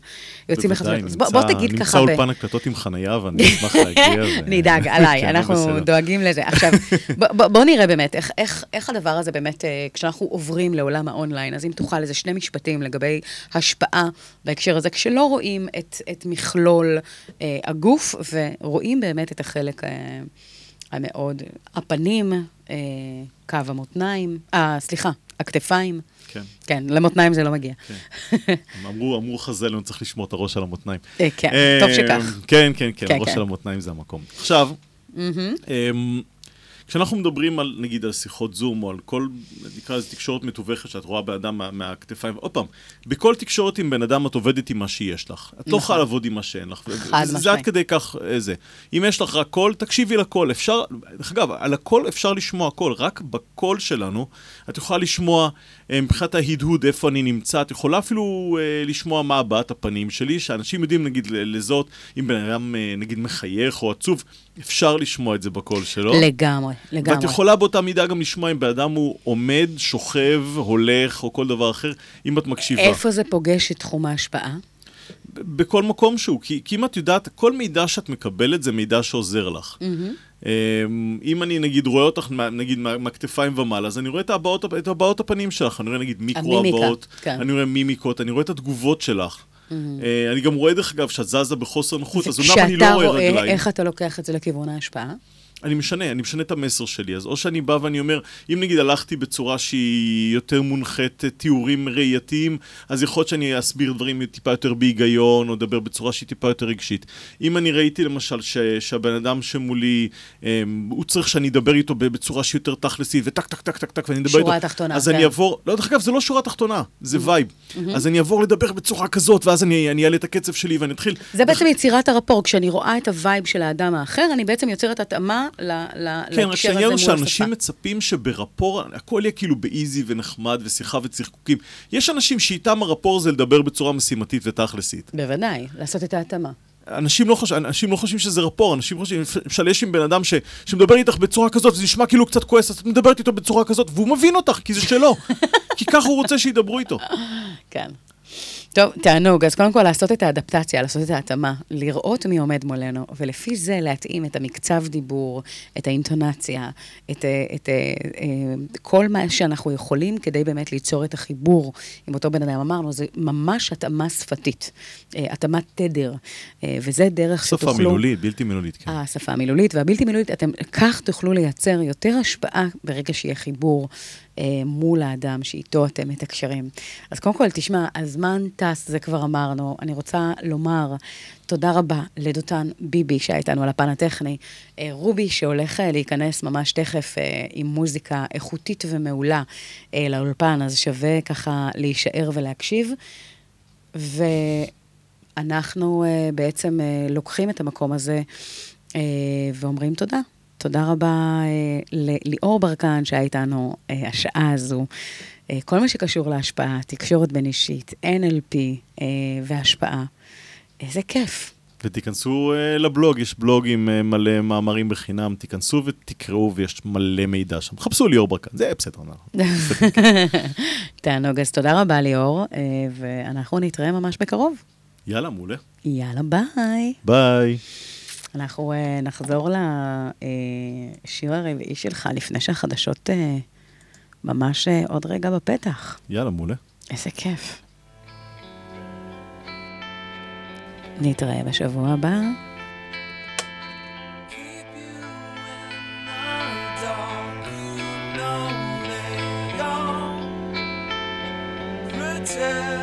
יוצאים. בוודאי, אז בוא, בוא תגיד נמצא ככה... ב- אולפן הקלטות עם חנייה, ואני אשמח להגיע. ו- *laughs* נדאג, *laughs* עליי, כן, אנחנו בסדר. דואגים לזה. עכשיו, *laughs* ב- ב- בוא נראה באמת, איך, איך, איך הדבר הזה באמת, כשאנחנו עוברים לעולם האונליין, אז אם תוכל איזה שני משפטים לגבי השפעה בהקשר הזה, כשלא רואים את, את מכלול אה, הגוף, ורואים באמת את החלק אה, המאוד, הפנים, אה, קו המותניים, אה, סליחה, הכתפיים. כן. כן, למותניים זה לא מגיע. הם אמרו, אמרו חז"ל, אני צריך לשמור את הראש על המותניים. אה, כן, אה, טוב שכך. כן, כן, כן, כן, הראש כן. על המותניים זה המקום. עכשיו, מהמם. אמ, כשאנחנו מדברים על, נגיד, על שיחות זום, או על כל, נקרא לזה תקשורת מתווכת שאת רואה בן אדם מה, מהכתפיים, עוד פעם, בכל תקשורת עם בן אדם את עובדת עם מה שיש לך. את לא נכון. יכולה לעבוד עם מה שאין לך. חד זה- זה משמעית. עד כדי כך אה, זה. אם יש לך רק קול, תקשיבי לקול. אפשר, דרך אגב, על הקול אפשר לשמוע הכול. רק בקול שלנו, את יכולה לשמוע אה, מבחינת ההדהוד איפה אני נמצא. את יכולה אפילו אה, לשמוע מה הבעת הפנים שלי, שאנשים יודעים, נגיד, לזהות, אם בן אדם, אה, נגיד, מחייך או עצוב, אפשר לשמוע את זה בקול שלו. לגמרי, לגמרי. ואת יכולה באותה מידה גם לשמוע אם בן אדם הוא עומד, שוכב, הולך, או כל דבר אחר, אם את מקשיבה. איפה זה פוגש את תחום ההשפעה? בכל מקום שהוא, כי, כי אם את יודעת, כל מידע שאת מקבלת זה מידע שעוזר לך. אמ, אם אני נגיד רואה אותך, נגיד מה- מהכתפיים ומעלה, אז אני רואה את הבעות, את הבעות הפנים שלך, אני רואה נגיד מיקרו המימיקה, הבעות, כן. אני רואה מימיקות, אני רואה את התגובות שלך. אה, אני גם רואה, דרך אגב, שאת זזה בחוסר נוחות, אז אומנם אני לא וכשאתה רואה רואה רגליים. איך אתה לוקח את זה לכיוון ההשפעה? אני משנה, אני משנה את המסר שלי. אז או שאני בא ואני אומר, אם נגיד הלכתי בצורה שהיא יותר מונחית אה, תיאורים ראייתיים, אז יכול להיות שאני אסביר דברים טיפה יותר בהיגיון, או אדבר בצורה שהיא טיפה יותר רגשית. אם אני ראיתי למשל ש, שהבן אדם שמולי, אה, הוא צריך שאני אדבר איתו בצורה שהיא יותר תכלסית, וטק טק טק טק טק, ואני אדבר שורה איתו. תחתונה, אז כן. אני אעבור, לא, דרך אגב, זה לא שורה תחתונה, זה vibe. אז אני אעבור לדבר בצורה כזאת, ואז אני אני אעלה את הקצב שלי ואני אתחיל. זה בעצם יצירת ה rapport, כשאני רואה את ה vibe של האדם האחר, אני בעצם יוצרת התאמה ל- ל- כן, רק להקשר הזה מול השפה. שאנשים מצפים שברפור הכל יהיה כאילו באיזי ונחמד ושיחה וצחקוקים. יש אנשים שאיתם הרפור זה לדבר בצורה משימתית ותכלסית. בוודאי, לעשות את ההתאמה. אנשים לא, חוש... אנשים לא חושבים שזה רפור, אנשים חושבים, למשל יש עם בן אדם ש... שמדבר איתך בצורה כזאת, וזה נשמע כאילו קצת כועס, אז את מדברת איתו בצורה כזאת, והוא מבין אותך, כי זה שלו. *laughs* כי ככה הוא רוצה שידברו איתו. כן. טוב, תענוג. אז קודם כל לעשות את האדפטציה, לעשות את ההתאמה, לראות מי עומד מולנו, ולפי זה להתאים את המקצב דיבור, את האינטונציה, את, אה, את, אה, אה, כל מה שאנחנו יכולים כדי באמת ליצור את החיבור עם אותו בן אדם. אמרנו, זה ממש התאמה שפתית, התאמת תדר, וזה דרך שפה שתוכלו... מילולית, בלתי מילולית, כן. השפה המילולית והבלתי מילולית, אתם כך תוכלו לייצר יותר השפעה ברגע שיהיה חיבור מול האדם שאיתו אתם מתקשרים. אז קודם כל, תשמע, הזמן טס, זה כבר אמרנו. אני רוצה לומר תודה רבה לדותן ביבי, שהיה איתנו על הפן הטכני, אה, רובי, שהולך אה, להיכנס ממש תכף אה, עם מוזיקה איכותית ומעולה אה, לאולפן, אז שווה ככה להישאר ולהקשיב. ואנחנו אה, בעצם אה, לוקחים את המקום הזה אה, ואומרים תודה. תודה רבה אה, לליאור ברקן שהיה איתנו אה, השעה הזו. אה, כל מה שקשור להשפעה, תקשורת בין אישית, NLP והשפעה. איזה כיף. ותיכנסו לבלוג, יש בלוג עם מלא מאמרים בחינם, תיכנסו ותקראו ויש מלא מידע שם. חפשו ליאור ברקן, זה בסדר. *laughs* תענוג, אז תודה רבה ליאור, ואנחנו נתראה ממש בקרוב. יאללה, מעולה. יאללה, ביי. ביי. אנחנו אה, נחזור לשיר הרביעי שלך לפני שהחדשות אה, ממש אה, עוד רגע בפתח. יאללה, מעולה. איזה כיף. נתראה בשבוע הבא. Keep